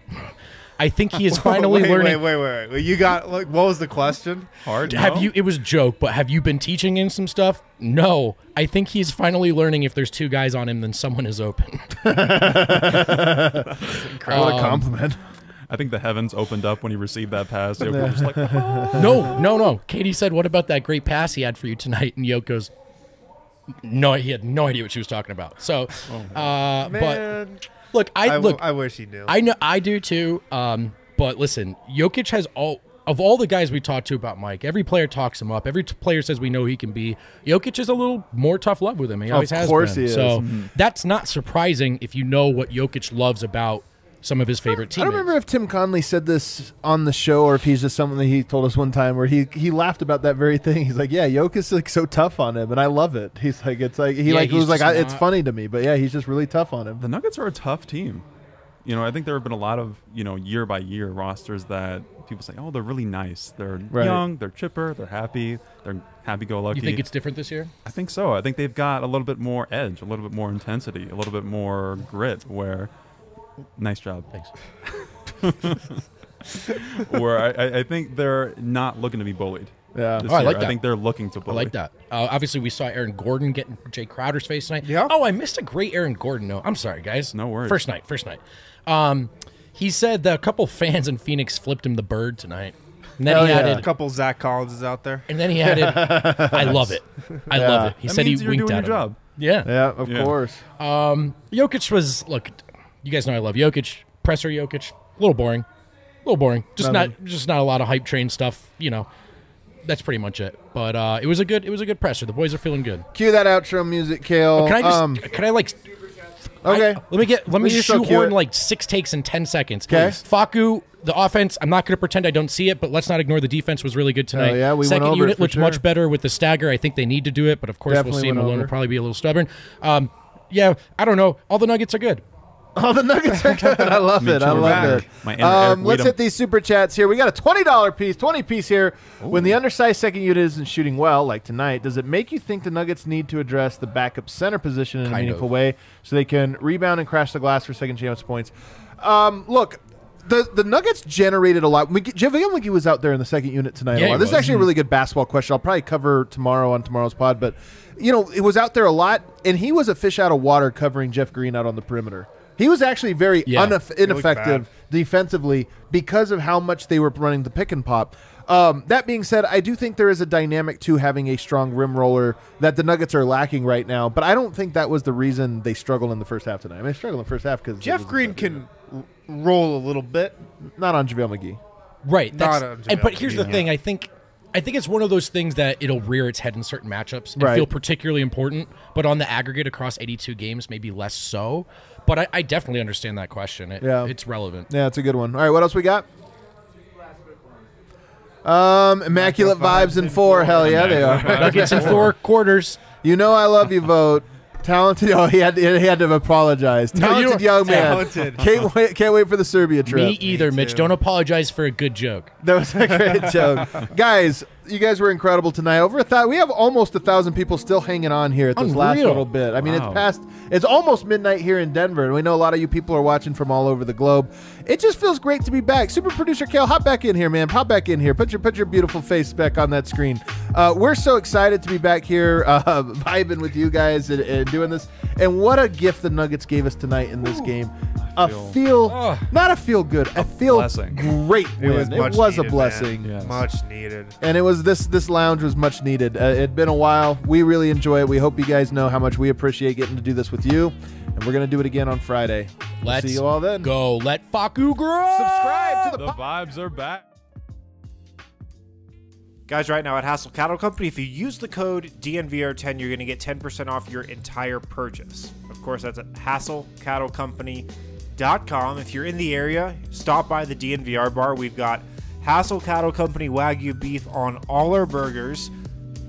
G: I think he is finally
C: wait,
G: learning.
C: Wait, wait, wait. You got like what was the question?
F: Hard.
G: Have
F: no?
G: you? It was a joke, but have you been teaching him some stuff? No, I think he's finally learning. If there's two guys on him, then someone is open.
B: What a compliment.
F: I think the heavens opened up when he received that pass. Jokic was like, "Oh."
G: No, no, no. Katie said, "What about that great pass he had for you tonight?" And Yoke goes, "No, he had no idea what she was talking about." So, uh, but
C: Man,
G: look, I look,
C: I wish he knew.
G: I know I do too. Um, but listen, Jokic has all of all the guys we talked to about Mike. Every player talks him up. Every t- player says we know he can be. Jokic is a little more tough love with him. He always has
B: course
G: been.
B: he is.
G: So
B: Mhm.
G: that's not surprising if you know what Jokic loves about some of his favorite
B: teams.
G: I
B: don't remember if Tim Connelly said this on the show or if he's just something that he told us one time where he he laughed about that very thing. He's like, "Yeah, Jokic is like so tough on him, and I love it." He's like, "It's like he
G: Yeah,
B: like
G: he's
B: was like,
G: just
B: I, it's funny to me, but yeah, he's just really tough on him."
F: the Nuggets are a tough team. You know, I think there have been a lot of you know year by year rosters that people say, oh, they're really nice. They're
B: Right.
F: young, they're chipper, they're happy, they're happy go lucky.
G: You think it's different this year?
F: I think so. I think they've got a little bit more edge, a little bit more intensity, a little bit more grit. Where, nice job.
G: Thanks.
F: Where I, I- I think they're not looking to be bullied.
B: Yeah.
G: Oh, I like that.
F: I think they're looking to
G: I like that. Uh, obviously, we saw Aaron Gordon getting Jae Crowder's face tonight.
C: Yeah.
G: Oh, I missed a great Aaron Gordon note. I'm sorry, guys.
F: No worries.
G: First night. First night. Um, he said that a couple fans in Phoenix flipped him the bird tonight. And then
B: Hell
G: he
B: yeah.
C: a couple Zach Collinses out there.
G: And then he added. I love it. I love it. He
F: That
G: said he
F: you're
G: winked
F: doing
G: at
F: your
G: him.
F: job.
G: Yeah.
B: Yeah, of
F: Yeah.
B: course.
G: Jokic was look. You guys know I love Jokic. Presser Jokic. A little boring. A little boring. Just
B: Nothing.
G: not. Just not a lot of hype train stuff. You know. That's pretty much it. But uh, it was a good. It was a good presser. The boys are feeling good.
B: Cue that outro music, Kale.
G: Can I just?
B: Um,
G: can I like?
B: okay.
G: I- let me get. Let me
B: You still cue
G: shoehorn like six takes in ten seconds.
B: 'Kay.
G: Facu, the offense. I'm not going to pretend I don't see it, but let's not ignore the defense was really good tonight.
B: Oh, yeah, we went
G: Second
B: over it
G: unit looked
B: sure.
G: much better with the stagger. I think they need to do it, but of course
B: Definitely
G: we'll see.
B: went
G: Malone
B: over.
G: will probably be a little stubborn. Um, yeah, I don't know. All the Nuggets are good.
B: Oh, the Nuggets are good. I love it. I love
F: Back.
B: it.
F: My inner
B: Um, let's
F: Weedham.
B: hit these super chats here. We got a twenty dollar piece, twenty piece here. When the undersized second unit isn't shooting well, like tonight, does it make you think the Nuggets need to address the backup center position in a meaningful
G: of.
B: way so they can rebound and crash the glass for second chance points? Um, look. The, the Nuggets generated a lot. JaVale was out there in the second unit tonight.
G: Yeah,
B: a lot.
G: he
B: This is
G: was.
B: actually a really good basketball question. I'll probably cover tomorrow on tomorrow's pod. But you know, it was out there a lot, and he was a fish out of water covering Jeff Green out on the perimeter. He was actually very
G: Yeah.
B: uneff- ineffective defensively because of how much they were running the pick and pop. Um, that being said, I do think there is a dynamic to having a strong rim roller that the Nuggets are lacking right now. But I don't think that was the reason they struggled in the first half tonight. I mean, they struggled in the first half because
C: Jeff Green can r- roll a little bit.
B: not on JaVale McGee.
G: Right. That's,
C: Not a
G: and, but here's the
C: yeah.
G: thing. I think. I think it's one of those things that it'll rear its head in certain matchups and
B: Right.
G: feel particularly important, but on the aggregate across 82 games, maybe less so. But I, I definitely understand that question. It,
B: Yeah.
G: It's relevant.
B: Yeah, it's a good one. All right, what else we got? Um, immaculate vibes in four. Hell yeah, they are.
G: Nuggets in four quarters.
B: You know I love you, Vogt. Talented. Oh, he had he had to apologize.
G: No, you
B: Talented
G: don't-
B: young man.
C: Talented.
B: Can't uh-huh. wait. Can't wait for the Serbia trip.
G: Me either, Mitch. Don't apologize for a good joke.
B: That was a great joke, guys. You guys were incredible tonight. Over a thousand. We have almost a thousand people still hanging on here at this last little bit. I mean,
F: Wow.
B: it's past. It's almost midnight here in Denver, and we know a lot of you people are watching from all over the globe. It just feels great to be back. Super producer Kale, hop back in here, man. Hop back in here. Put your put your beautiful face back on that screen. Uh, we're so excited to be back here, uh, vibing with you guys and, and doing this. And what a gift the Nuggets gave us tonight in this game. A
F: feel-
B: feel,
G: Ugh.
B: not a feel good. A feel
F: blessing.
B: great.
C: It was
B: it was a blessing
C: man.
F: Yes.
C: Much needed.
B: and it was this this lounge was much needed. Uh, it'd been a while. We really enjoy it. We hope you guys know how much we appreciate getting to do this with you, and we're gonna do it again on Friday. We'll
G: Let's
B: see you all then.
G: Go. Let Facu grow.
B: Subscribe to the.
F: The vibes are back.
A: Guys, right now at Hassel Cattle Company, if you use the code DNVR10, you're going to get 10% off your entire purchase. Of course, that's at HassleCattleCompany.com. If you're in the area, stop by the DNVR bar. We've got Hassel Cattle Company Wagyu beef on all our burgers.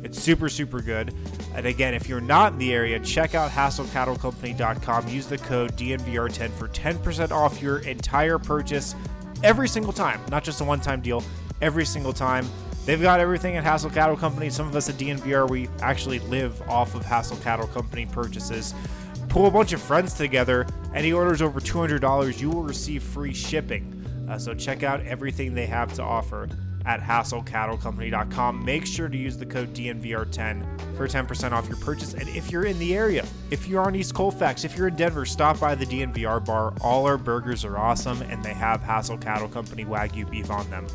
A: It's super, super good. And again, if you're not in the area, check out HassleCattleCompany.com. Use the code DNVR10 for 10% off your entire purchase every single time. Not just a one time deal, every single time. They've got everything at Hassel Cattle Company. Some of us at DNVR, we actually live off of Hassel Cattle Company purchases. Pull a bunch of friends together. Any orders over $200, you will receive free shipping. Uh, so check out everything they have to offer
C: at hasslecattlecompany.com. Make sure to use the code DNVR10 for 10% off your purchase. And if you're in the area, if you're on East Colfax, if you're in Denver, stop by the DNVR bar. All our burgers are awesome and they have Hassle Cattle Company Wagyu beef on them.